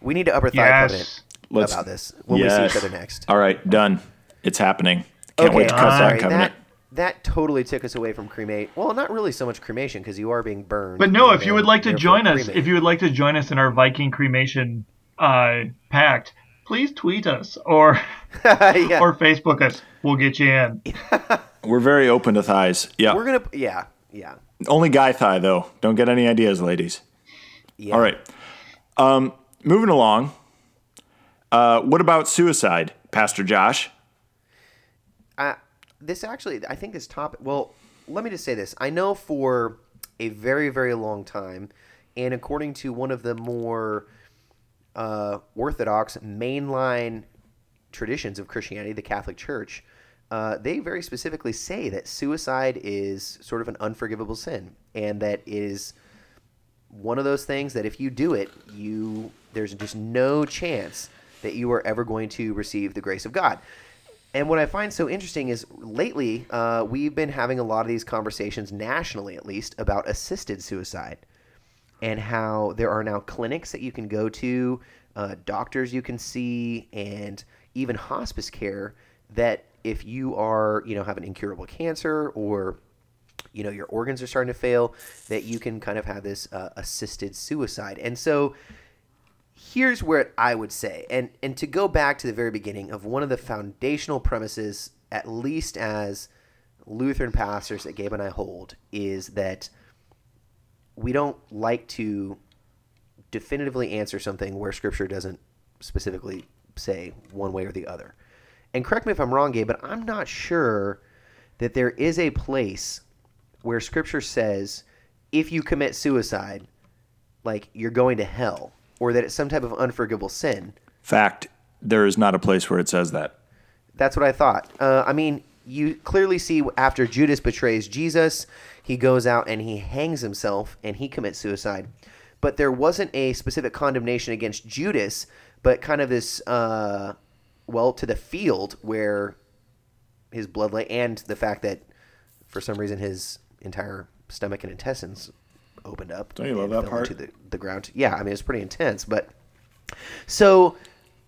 We need to upper thigh Yes. covenant Let's- about this when we Yes. see each other next. All right, done. It's happening. Can't wait to cut I'm that sorry, covenant. that that totally took us away from cremate. Well, not really so much cremation because you are being burned. But no, if you would like to join us, cremated. if you would like to join us in our Viking cremation uh, pact, please tweet us or yeah, or Facebook us. We'll get you in. We're very open to thighs. Yeah. we're gonna yeah yeah Only guy thigh though. Don't get any ideas, ladies. yeah. All right. Um, moving along. Uh, what about suicide, Pastor Josh? This actually, I think this topic. Well, let me just say this. I know for a very, very long time, and according to one of the more uh, orthodox mainline traditions of Christianity, the Catholic Church, uh, they very specifically say that suicide is sort of an unforgivable sin, and that is one of those things that if you do it, you there's just no chance that you are ever going to receive the grace of God. And what I find so interesting is lately uh, we've been having a lot of these conversations nationally, at least, about assisted suicide and how there are now clinics that you can go to, uh, doctors you can see, and even hospice care that if you are, you know, have an incurable cancer or you know your organs are starting to fail that you can kind of have this uh, assisted suicide. And so here's where i would say and and to go back to the very beginning of one of the foundational premises at least as lutheran pastors that gabe and i hold is that we don't like to definitively answer something where scripture doesn't specifically say one way or the other. And correct me if i'm wrong gabe but i'm not sure that there is a place where scripture says if you commit suicide, like you're going to hell, or that it's some type of unforgivable sin. Fact, there is not a place where it says that. That's what I thought. Uh, I mean, you clearly see after Judas betrays Jesus, he goes out and he hangs himself and he commits suicide. But there wasn't a specific condemnation against Judas, but kind of this, uh, well, to the field where his blood lay, and the fact that for some reason his entire stomach and intestines opened up. Don't you love that part? into The, the ground. Yeah, I mean, it's pretty intense. But so,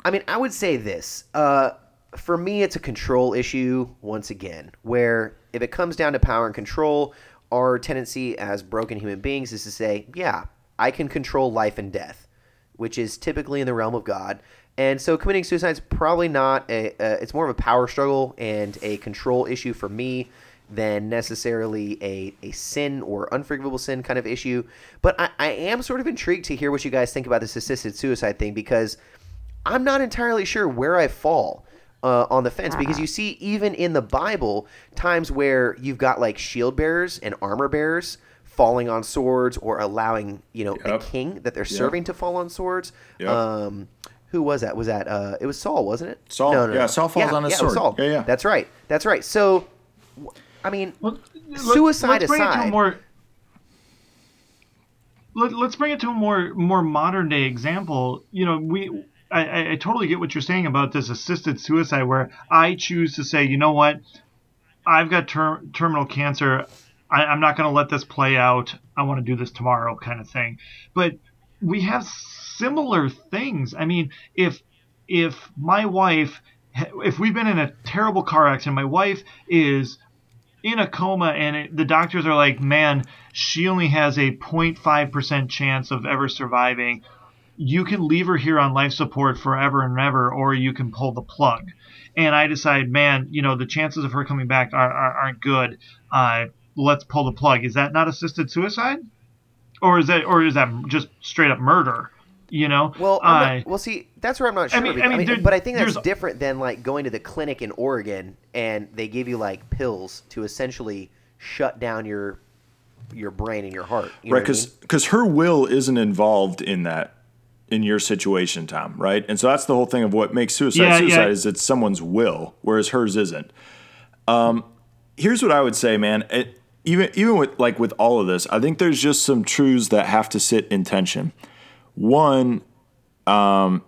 I mean, I would say this. Uh, for me, it's a control issue once again, where if it comes down to power and control, our tendency as broken human beings is to say, yeah, I can control life and death, which is typically in the realm of God. And so committing suicide is probably not a, uh, it's more of a power struggle and a control issue for me than necessarily a, a sin or unforgivable sin kind of issue. But I, I am sort of intrigued to hear what you guys think about this assisted suicide thing because I'm not entirely sure where I fall uh, on the fence because you see, even in the Bible, times where you've got like shield bearers and armor bearers falling on swords or allowing, you know, a king that they're serving to fall on swords. Yep. Um, who was that? Was that uh, it was Saul, wasn't it? Saul. Yeah, Saul falls on his yeah, sword. Yeah, yeah. That's right. That's right. So, I mean, Let- Suicide let's bring it to a aside- more let, let's bring it to a more more modern day example. You know, we I, I, I totally get what you're saying about this assisted suicide, where I choose to say, you know what, I've got ter- terminal cancer. I, I'm not going to let this play out. I want to do this tomorrow, kind of thing. But we have similar things. I mean, if if my wife, if we've been in a terrible car accident, my wife is in a coma and it, the doctors are like, man, she only has a 0.5% chance of ever surviving. You can leave her here on life support forever and ever, or you can pull the plug. And I decide, man, you know, the chances of her coming back are, are, aren't good. Uh, let's pull the plug. Is that not assisted suicide? Or is that, or is that just straight up murder? You know? Well, I'm Uh, not, well, see, that's where I'm not sure. mean- I because- mean, there- but I think that's there's- different than like going to the clinic in Oregon and they give you like pills to essentially shut down your your brain and your heart. You know right because I mean? because her will isn't involved in that in your situation tom right and so that's the whole thing of what makes suicide Yeah, suicide yeah. is it's someone's will whereas hers isn't um, here's what i would say man it, even even with like with all of this i think there's just some truths that have to sit in tension one um,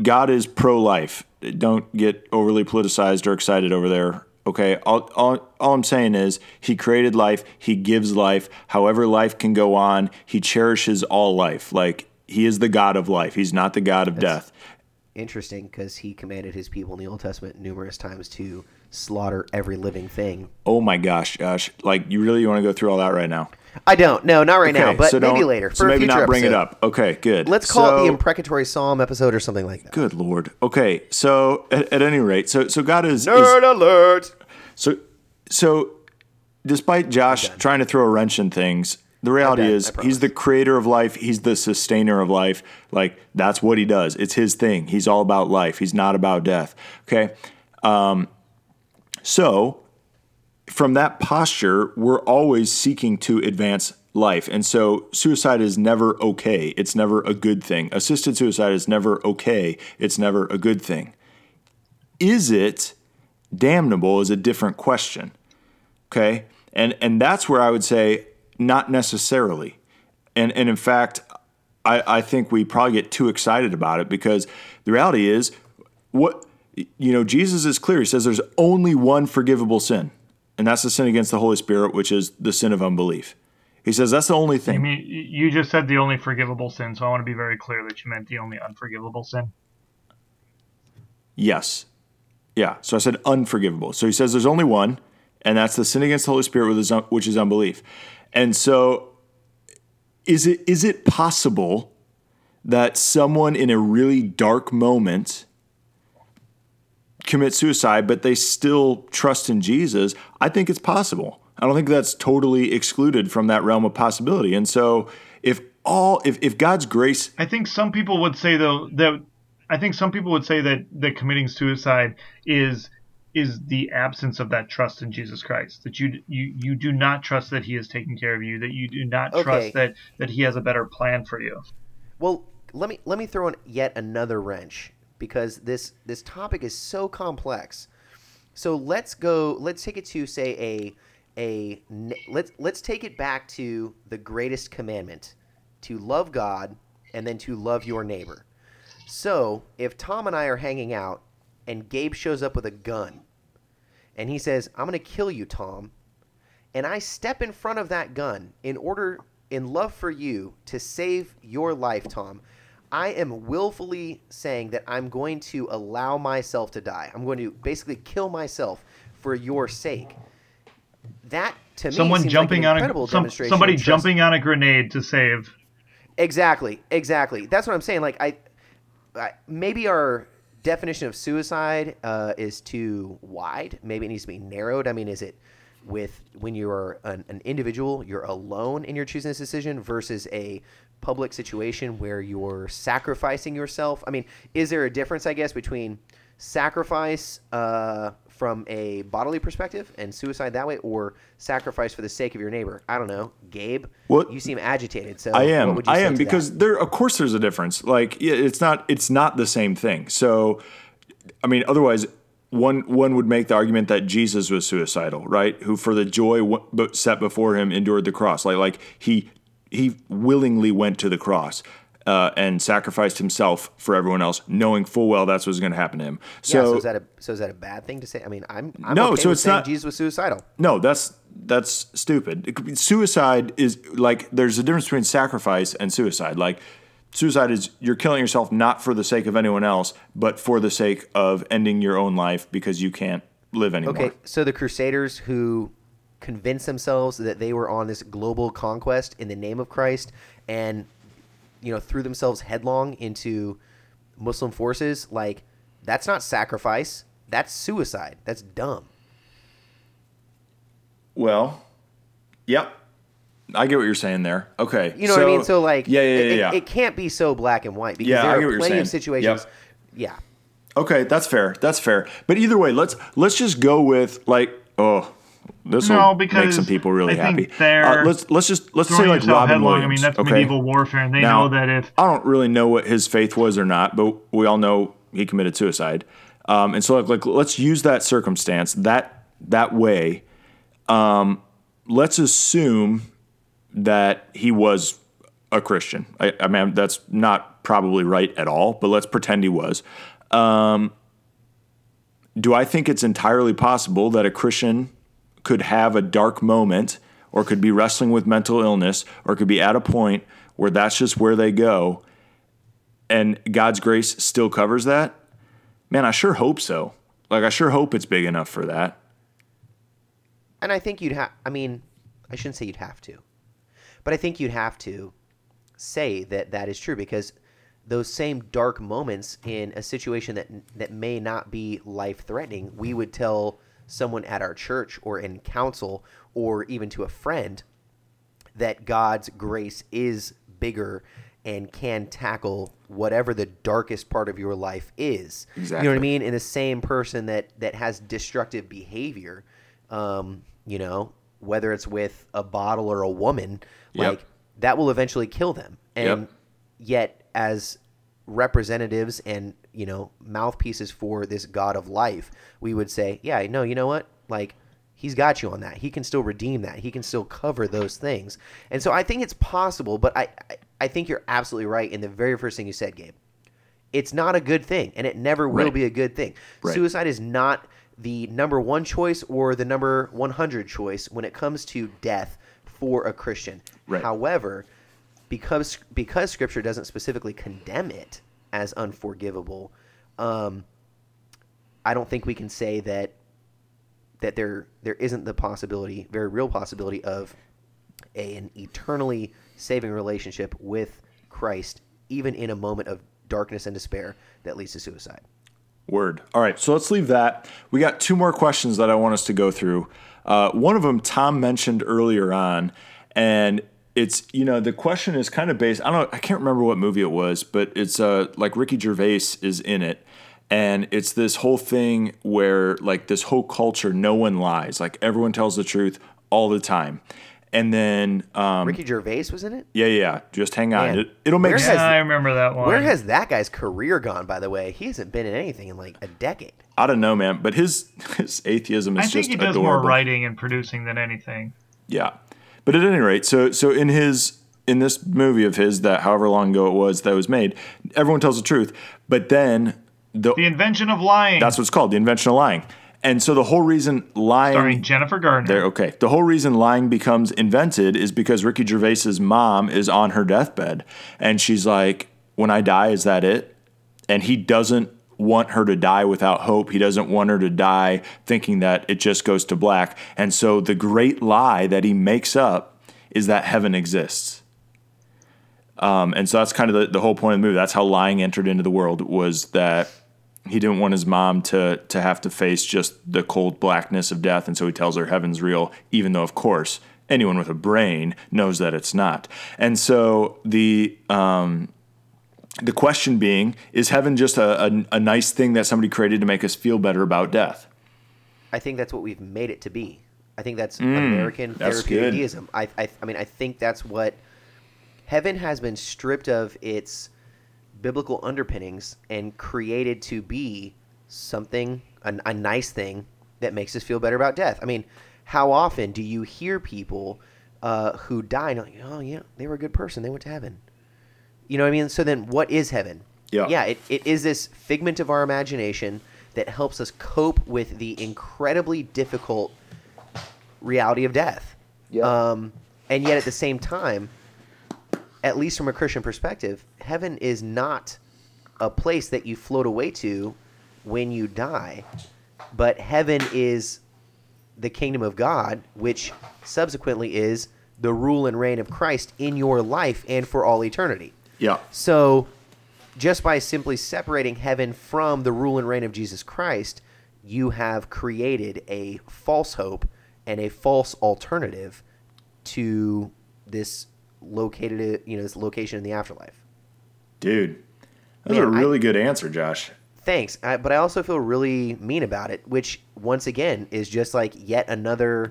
God is pro life. Don't get overly politicized or excited over there. Okay. All, all, all I'm saying is he created life. He gives life. However, life can go on, he cherishes all life. Like he is the God of life. He's not the God of death. Interesting because he commanded his people in the Old Testament numerous times to slaughter every living thing. Oh my gosh, Josh. Like you really want to go through all that right now? I don't. No, not right now, but so maybe later. So maybe not bring it up. Okay, good. Let's call it the imprecatory psalm episode or something like that. Good Lord. Okay, so at, at any rate, so so God is, is alert! So, so despite Josh trying to throw a wrench in things, the reality done, is he's the creator of life. He's the sustainer of life. Like that's what he does. It's his thing. He's all about life. He's not about death. Okay. Um, so from that posture, we're always seeking to advance life. And so suicide is never okay. It's never a good thing. Assisted suicide is never okay. It's never a good thing. Is it damnable is a different question. Okay? And and that's where I would say not necessarily. And and in fact, I, I think we probably get too excited about it because the reality is what you know, Jesus is clear. He says there's only one forgivable sin, and that's the sin against the Holy Spirit, which is the sin of unbelief. He says that's the only I thing. mean, you just said the only forgivable sin, so I want to be very clear that you meant the only unforgivable sin. Yes. Yeah. So I said unforgivable. So he says there's only one, and that's the sin against the Holy Spirit, with his un- which is unbelief. And so, is it is it possible that someone in a really dark moment commit suicide, but they still trust in Jesus? I think it's possible. I don't think that's totally excluded from that realm of possibility. And so, if all if, if God's grace I think some people would say though that I think some people would say that that committing suicide is is the absence of that trust in Jesus Christ. That you you you do not trust that He is taking care of you. That you do not Okay. trust that that He has a better plan for you. Well, let me let me throw in yet another wrench because this this topic is so complex. So let's go. Let's take it to say a a let's let's take it back to the greatest commandment to love God and then to love your neighbor. So if Tom and I are hanging out and Gabe shows up with a gun and he says, "I'm going to kill you, Tom," and I step in front of that gun in order, in love for you, to save your life, Tom, I am willfully saying that I'm going to allow myself to die. I'm going to basically kill myself for your sake. That to me Someone jumping like an on a some, demonstration somebody jumping on a grenade to save. Exactly, exactly. That's what I'm saying. Like I, I maybe our definition of suicide uh, is too wide. Maybe it needs to be narrowed. I mean, is it with when you're an, an individual, you're alone and you're choosing this decision versus a public situation where you're sacrificing yourself? I mean, is there a difference? I guess between sacrifice uh, from a bodily perspective and suicide that way, or sacrifice for the sake of your neighbor? I don't know, Gabe. What- you seem agitated. So I am. I am to that? because there. Of course, there's a difference. Like yeah, it's not. It's not the same thing. So, I mean, otherwise, one one would make the argument that Jesus was suicidal, right? Who for the joy w- set before him endured the cross. Like like he he willingly went to the cross. Uh, and sacrificed himself for everyone else, knowing full well that's what's going to happen to him. So, yeah, so is that a so is that a bad thing to say? I mean, I'm, I'm No, okay so it's not- Jesus was suicidal. No, that's that's stupid. It could be- Suicide is like there's a difference between sacrifice and suicide. Like suicide is you're killing yourself not for the sake of anyone else, but for the sake of ending your own life because you can't live anymore. Okay, so the Crusaders who convinced themselves that they were on this global conquest in the name of Christ and you know threw themselves headlong into Muslim forces, like that's not sacrifice, that's suicide. That's dumb. Well, yep. I get what you're saying there. Okay. You know what I mean? So like Yeah, yeah, it, yeah. it- yeah. it can't be so black and white because Yeah, there are plenty of situations. Yep. Yeah. Okay, that's fair. That's fair. But either way, let's let's just go with like oh this No, will make some people really happy. Uh, let's let's just let's say like Robin headlong. Williams. I mean, that's okay? medieval warfare, and they Now, know that if I don't really know what his faith was or not, but we all know he committed suicide. Um, and so like, like let's use that circumstance that that way. Um, let's assume that he was a Christian. I, I mean, that's not probably right at all, but let's pretend he was. Um, do I think it's entirely possible that a Christian could have a dark moment or could be wrestling with mental illness or could be at a point where that's just where they go and God's grace still covers that? Man, I sure hope so. Like, I sure hope it's big enough for that. And I think you'd have, I mean, I shouldn't say you'd have to, but I think you'd have to say that that is true because those same dark moments in a situation that that may not be life threatening, we would tell someone at our church or in council or even to a friend that God's grace is bigger and can tackle whatever the darkest part of your life is. You know what I mean? In the same person that that has destructive behavior, um, you know, whether it's with a bottle or a woman, Yep. like that will eventually kill them. And Yep. yet as representatives and, you know, mouthpieces for this God of life, we would say, yeah, no, you know what? Like he's got you on that. He can still redeem that. He can still cover those things. And so I think it's possible, but I I, I think you're absolutely right in the very first thing you said, Gabe. It's not a good thing, and it never will Right. be a good thing. Right. Suicide is not the number one choice or the number 100 choice when it comes to death for a Christian. Right. However, because because Scripture doesn't specifically condemn it as unforgivable, um, I don't think we can say that that there there isn't the possibility, very real possibility of a, an eternally saving relationship with Christ, even in a moment of darkness and despair that leads to suicide. Word. All right, so let's leave that. We got two more questions that I want us to go through. Uh, one of them Tom mentioned earlier on, and it's you know the question is kind of based. I don't. I can't remember what movie it was, but it's uh like Ricky Gervais is in it, and it's this whole thing where like this whole culture, no one lies. Like everyone tells the truth all the time, and then um, Ricky Gervais was in it. yeah, yeah, just hang on. Man, It, it'll make sense. yeah, I remember that one. Where has that guy's career gone? By the way, he hasn't been in anything in like a decade. I don't know, man, but his his atheism is I think just he does adorable. more writing and producing than anything. Yeah, but at any rate, so so in his in this movie of his that however long ago it was that was made, everyone tells the truth, but then the, The invention of lying, that's what it's called, the invention of lying, and so the whole reason lying. starring Jennifer Gardner. there, okay. The whole reason lying becomes invented is because Ricky Gervais's mom is on her deathbed, and she's like, when I die, is that it? And he doesn't want her to die without hope. He doesn't want her to die thinking that it just goes to black. And so the great lie that he makes up is that heaven exists. Um, and so that's kind of the, the whole point of the movie. That's how lying entered into the world was that he didn't want his mom to to have to face just the cold blackness of death, and so he tells her heaven's real, even though of course anyone with a brain knows that it's not. And so the um, the question being, is heaven just a, a, a nice thing that somebody created to make us feel better about death? I think that's what we've made it to be. I think that's American Mm, that's therapeutic deism. I, I, I mean, I think that's what heaven has been stripped of its biblical underpinnings and created to be something, a, a nice thing that makes us feel better about death. I mean, how often do you hear people uh, who die and like, oh yeah, they were a good person, they went to heaven. You know what I mean? So then, what is heaven? Yeah. Yeah, it, it is this figment of our imagination that helps us cope with the incredibly difficult reality of death. Yeah. Um, and yet, at the same time, at least from a Christian perspective, heaven is not a place that you float away to when you die, but heaven is the kingdom of God, which subsequently is the rule and reign of Christ in your life and for all eternity. Yeah. So, just by simply separating heaven from the rule and reign of Jesus Christ, you have created a false hope and a false alternative to this located, you know, this location in the afterlife. Dude, that's a Man, I- really good answer, Josh. Thanks, I, but I also feel really mean about it, which once again is just like yet another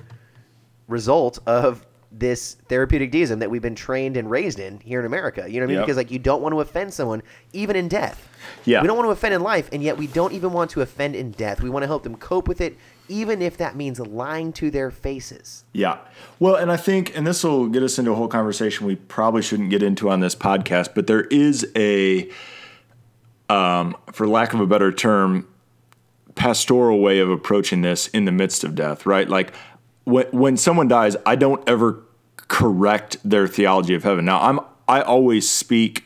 result of this therapeutic deism that we've been trained and raised in here in America. You know what I mean? Yep. Because like you don't want to offend someone, even in death. Yeah. We don't want to offend in life, and yet we don't even want to offend in death. We want to help them cope with it, even if that means lying to their faces. Yeah. Well, and I think, and this will get us into a whole conversation we probably shouldn't get into on this podcast, but there is a, um, for lack of a better term, pastoral way of approaching this in the midst of death, right? Like when, when someone dies, I don't ever correct their theology of heaven. Now, I'm I always speak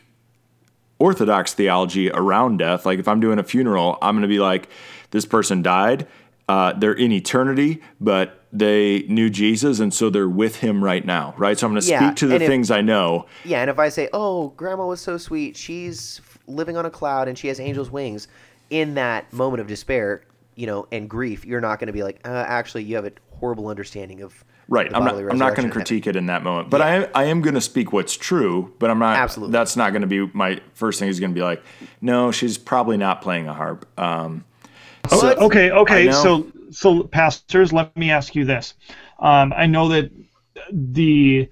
orthodox theology around death. Like if I'm doing a funeral, I'm going to be like, this person died. Uh, they're in eternity, but they knew Jesus, and so they're with Him right now, right? So I'm going to Yeah, speak to the if- things I know. Yeah, and if I say, "Oh, grandma was so sweet. She's living on a cloud and she has angel's wings," in that moment of despair, you know, and grief, you're not going to be like, uh, "Actually, you have a horrible understanding of Right. the I'm not. I'm not going to critique it in that moment, but I am. I am going to speak what's true. But I'm not. Absolutely. That's not going to be my first thing. Is going to be like, no, she's probably not playing a harp. Um, Oh, so- okay, okay. So, so pastors, let me ask you this. Um, I know that the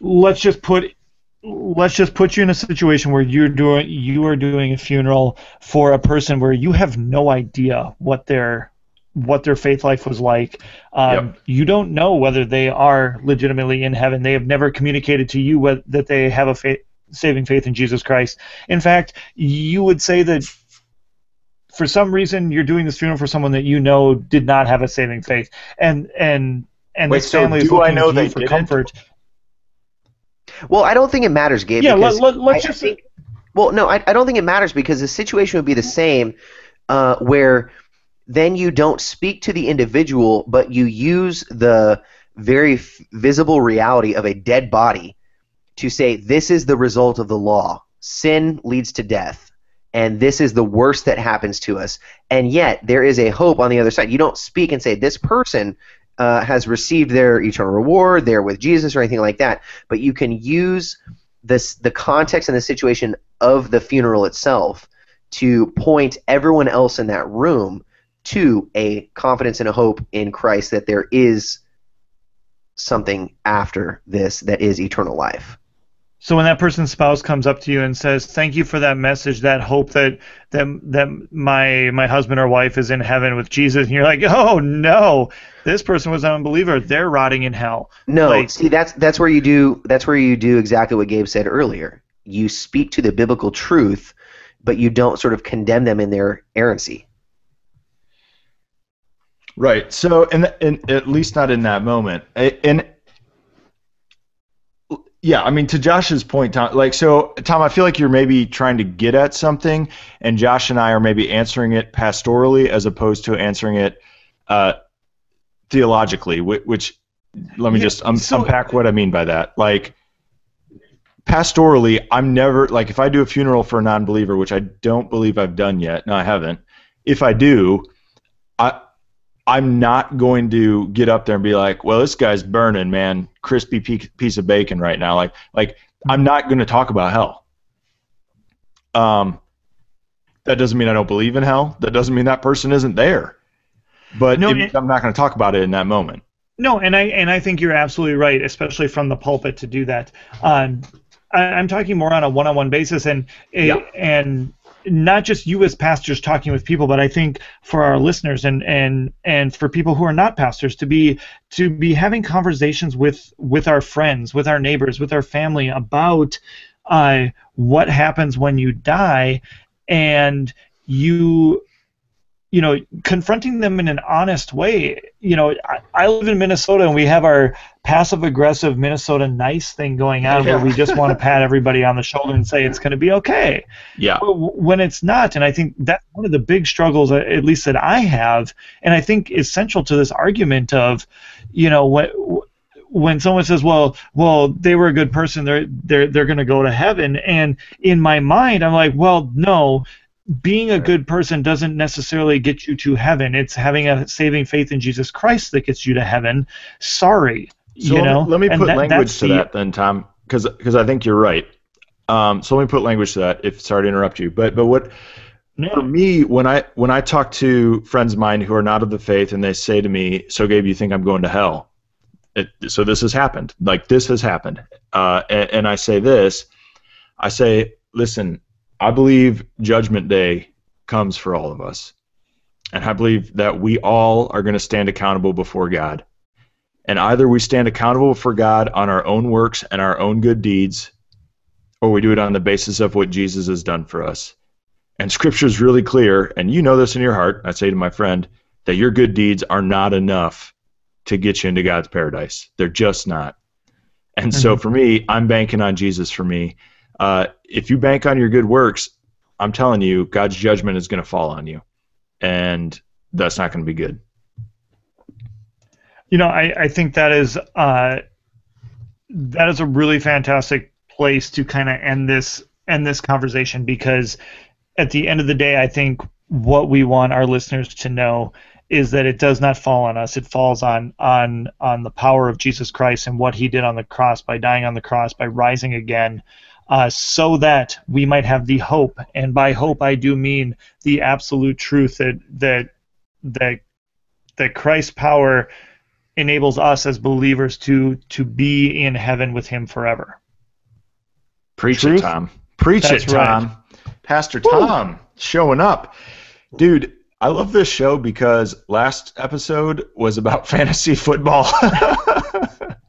let's just put let's just put you in a situation where you're doing you are doing a funeral for a person where you have no idea what their what their faith life was like. Um, Yep. You don't know whether they are legitimately in heaven. They have never communicated to you whether, that they have a faith, saving faith in Jesus Christ. In fact, you would say that for some reason you're doing this funeral for someone that you know did not have a saving faith, and and and Wait, this so family is do I looking know to you for didn't? comfort. Well, I don't think it matters, Gabe. Yeah, let, because let, let's I- I just think- Well, no, I, I don't think it matters because the situation would be the same, uh, where then you don't speak to the individual, but you use the very f- visible reality of a dead body to say this is the result of the law. Sin leads to death, and this is the worst that happens to us. And yet there is a hope on the other side. You don't speak and say this person uh, has received their eternal reward, they're with Jesus, or anything like that. But you can use this the context and the situation of the funeral itself to point everyone else in that room to a confidence and a hope in Christ that there is something after this that is eternal life. So when that person's spouse comes up to you and says, "Thank you for that message, that hope that that that my my husband or wife is in heaven with Jesus," and you're like, "Oh no, this person was an unbeliever. They're rotting in hell." No, Like- see that's that's where you do that's where you do exactly what Gabe said earlier. You speak to the biblical truth, but you don't sort of condemn them in their errancy. Right. So, and, and at least not in that moment. And Yeah, I mean, to Josh's point, Tom, like, so, Tom, I feel like you're maybe trying to get at something, and Josh and I are maybe answering it pastorally as opposed to answering it uh, theologically, which, which let me Yeah, just um, so- unpack what I mean by that. Like, pastorally, I'm never, like, if I do a funeral for a non believer, which I don't believe I've done yet, no, I haven't, if I do, I, I'm not going to get up there and be like, "Well, this guy's burning, man, crispy piece of bacon right now." Like, like I'm not going to talk about hell. Um, that doesn't mean I don't believe in hell. That doesn't mean that person isn't there. But No, it- I'm not going to talk about it in that moment. No, and I and I think you're absolutely right, especially from the pulpit to do that. Um, I, I'm talking more on a one-on-one basis, and Yeah. and not just you as pastors talking with people, but I think for our listeners and and and for people who are not pastors to be to be having conversations with with our friends, with our neighbors, with our family about uh, what happens when you die, and you you know, confronting them in an honest way. You know, I, I live in Minnesota and we have our passive aggressive Minnesota nice thing going on where we just want to pat everybody on the shoulder and say it's going to be okay. Yeah. But when it's not, and I think that's one of the big struggles, uh, at least that I have, and I think is central to this argument of, you know, what when someone says, "Well, well, they were a good person, they're they're they're going to go to heaven," and in my mind, I'm like, "Well, no." Being a good person doesn't necessarily get you to heaven. It's having a saving faith in Jesus Christ that gets you to heaven. Sorry, So you let, know. me, let me And put that- language to the- that then, Tom, because I think you're right. Um, so let me put language to that. If sorry to interrupt you, but but what for me when I when I talk to friends of mine who are not of the faith and they say to me, "So Gabe, you think I'm going to hell?" It, so this has happened. Like this has happened, uh, and, and I say this. I say, listen, I believe Judgment Day comes for all of us, and I believe that we all are going to stand accountable before God. And either we stand accountable for God on our own works and our own good deeds, or we do it on the basis of what Jesus has done for us. And scripture is really clear, and you know this in your heart, I say to my friend, that your good deeds are not enough to get you into God's paradise. They're just not. And so for me, I'm banking on Jesus for me. Uh, if you bank on your good works, I'm telling you, God's judgment is going to fall on you. And that's not going to be good. you know I, I think that is uh, that is a really fantastic place to kind of end this end this conversation because at the end of the day I think what we want our listeners to know is that it does not fall on us it falls on on on the power of Jesus Christ and what he did on the cross by dying on the cross by rising again uh, so that we might have the hope and by hope I do mean the absolute truth that that that that Christ's power enables us as believers to to be in heaven with him forever. Preach Truth? it, Tom. Preach That's it, Tom. Pastor Tom showing up. Dude, I love this show because last episode was about fantasy football.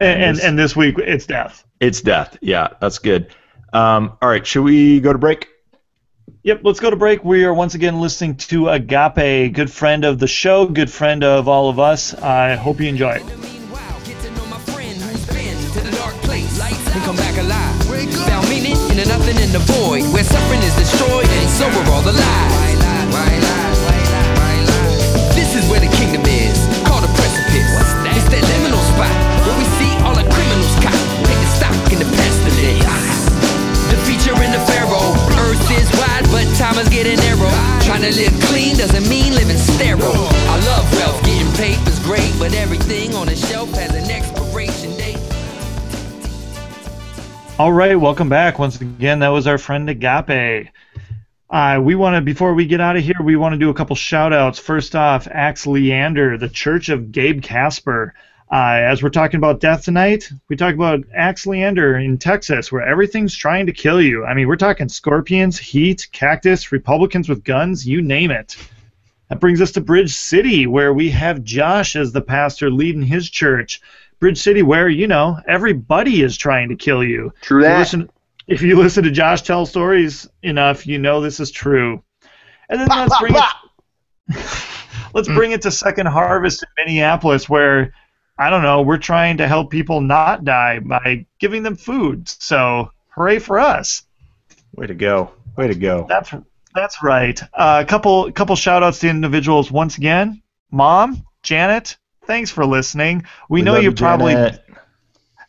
And and, and this week it's death. it's death. Yeah, that's good. Um, all right, should we go to break? Yep, let's go to break. We are once again listening to Agape, good friend of the show, good friend of all of us. I hope you enjoy it. Meanwhile, get to know my friend who's been to the dark place and come back alive. Found meaning in the nothing in the void, where suffering is destroyed and so are all the getting narrow. Trying to live clean doesn't mean living sterile. I love wealth, getting paid is great, but everything on the shelf has an expiration date. All right, welcome back. Once again, that was our friend Agape. Uh, we want to, before we get out of here, we want to do a couple shout outs. First off, Axe Leander, the Church of Gabe Casper. Uh, as we're talking about death tonight, we talk about Axe Leander in Texas, where everything's trying to kill you. I mean, we're talking scorpions, heat, cactus, Republicans with guns, you name it. That brings us to Bridge City, where we have Josh as the pastor leading his church. Bridge City, where, you know, everybody is trying to kill you. True If you that. listen, if you listen to Josh tell stories enough, you know this is true. And then let's bring it. let's bring it to Second Harvest in Minneapolis, where I don't know, we're trying to help people not die by giving them food. So hooray for us. Way to go. Way to go. That's that's right. Uh, a couple couple shout outs to individuals once again. Mom, Janet, thanks for listening. We, know you probably Janet.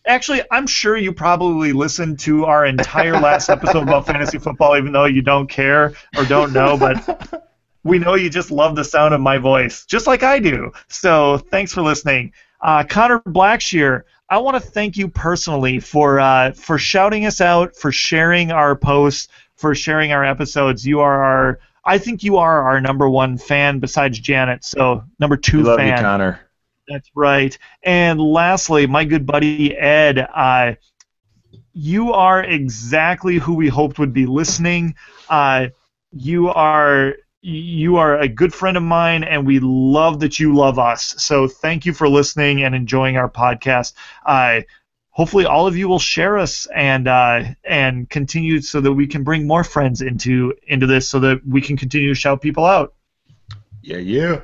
actually I'm sure you probably listened to our entire last episode about fantasy football even though you don't care or don't know, but we know you just love the sound of my voice, just like I do. So thanks for listening. Uh, Connor Blackshear, I want to thank you personally for uh, for shouting us out, for sharing our posts, for sharing our episodes. You are our, I think you are our number one fan besides Janet. So number two love fan. you, Connor. That's right. And lastly, my good buddy Ed, uh, you are exactly who we hoped would be listening. Uh, you are you are a good friend of mine, and we love that you love us. So thank you for listening and enjoying our podcast. Uh, hopefully, all of you will share us and uh, and continue so that we can bring more friends into into this, so that we can continue to shout people out. Yeah, yeah.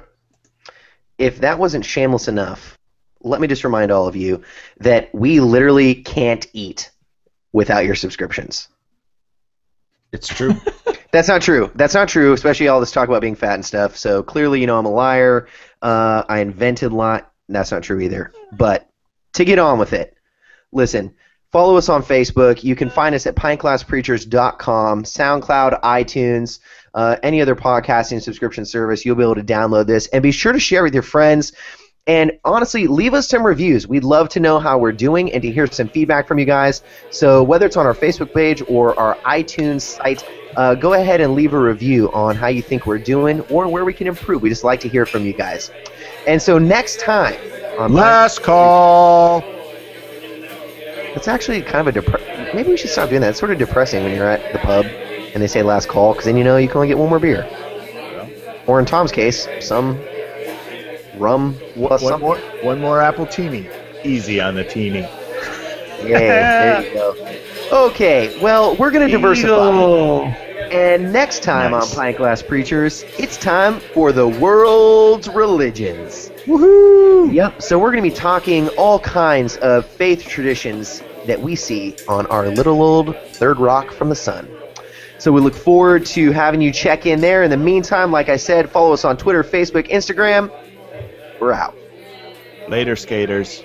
if that wasn't shameless enough, let me just remind all of you that we literally can't eat without your subscriptions. It's true. That's not true. That's not true, especially all this talk about being fat and stuff. So clearly, you know, I'm a liar. Uh, I invented lot. That's not true either. But to get on with it, listen, follow us on Facebook. You can find us at pintglasspreachers.com, SoundCloud, iTunes, uh, any other podcasting subscription service. You'll be able to download this. And be sure to share with your friends. And honestly, leave us some reviews. We'd love to know how we're doing and to hear some feedback from you guys. So whether it's on our Facebook page or our iTunes site, uh, go ahead and leave a review on how you think we're doing or where we can improve. We just like to hear from you guys. And so next time on Last call. it's actually kind of a depre- maybe we should stop doing that. It's sort of depressing when you're at the pub and they say last call because then you know you can only get one more beer. Or in Tom's case, some rum plus One something. more, one more appletini. Easy on the teeny. Yeah, there you go. Okay, well, we're going to diversify. Eagle. And next time Nice. on Pint Glass Preachers, it's time for the world's religions. Woohoo! Yep, so we're going to be talking all kinds of faith traditions that we see on our little old third rock from the sun. So we look forward to having you check in there. In the meantime, like I said, follow us on Twitter, Facebook, Instagram. We're out. Later, skaters.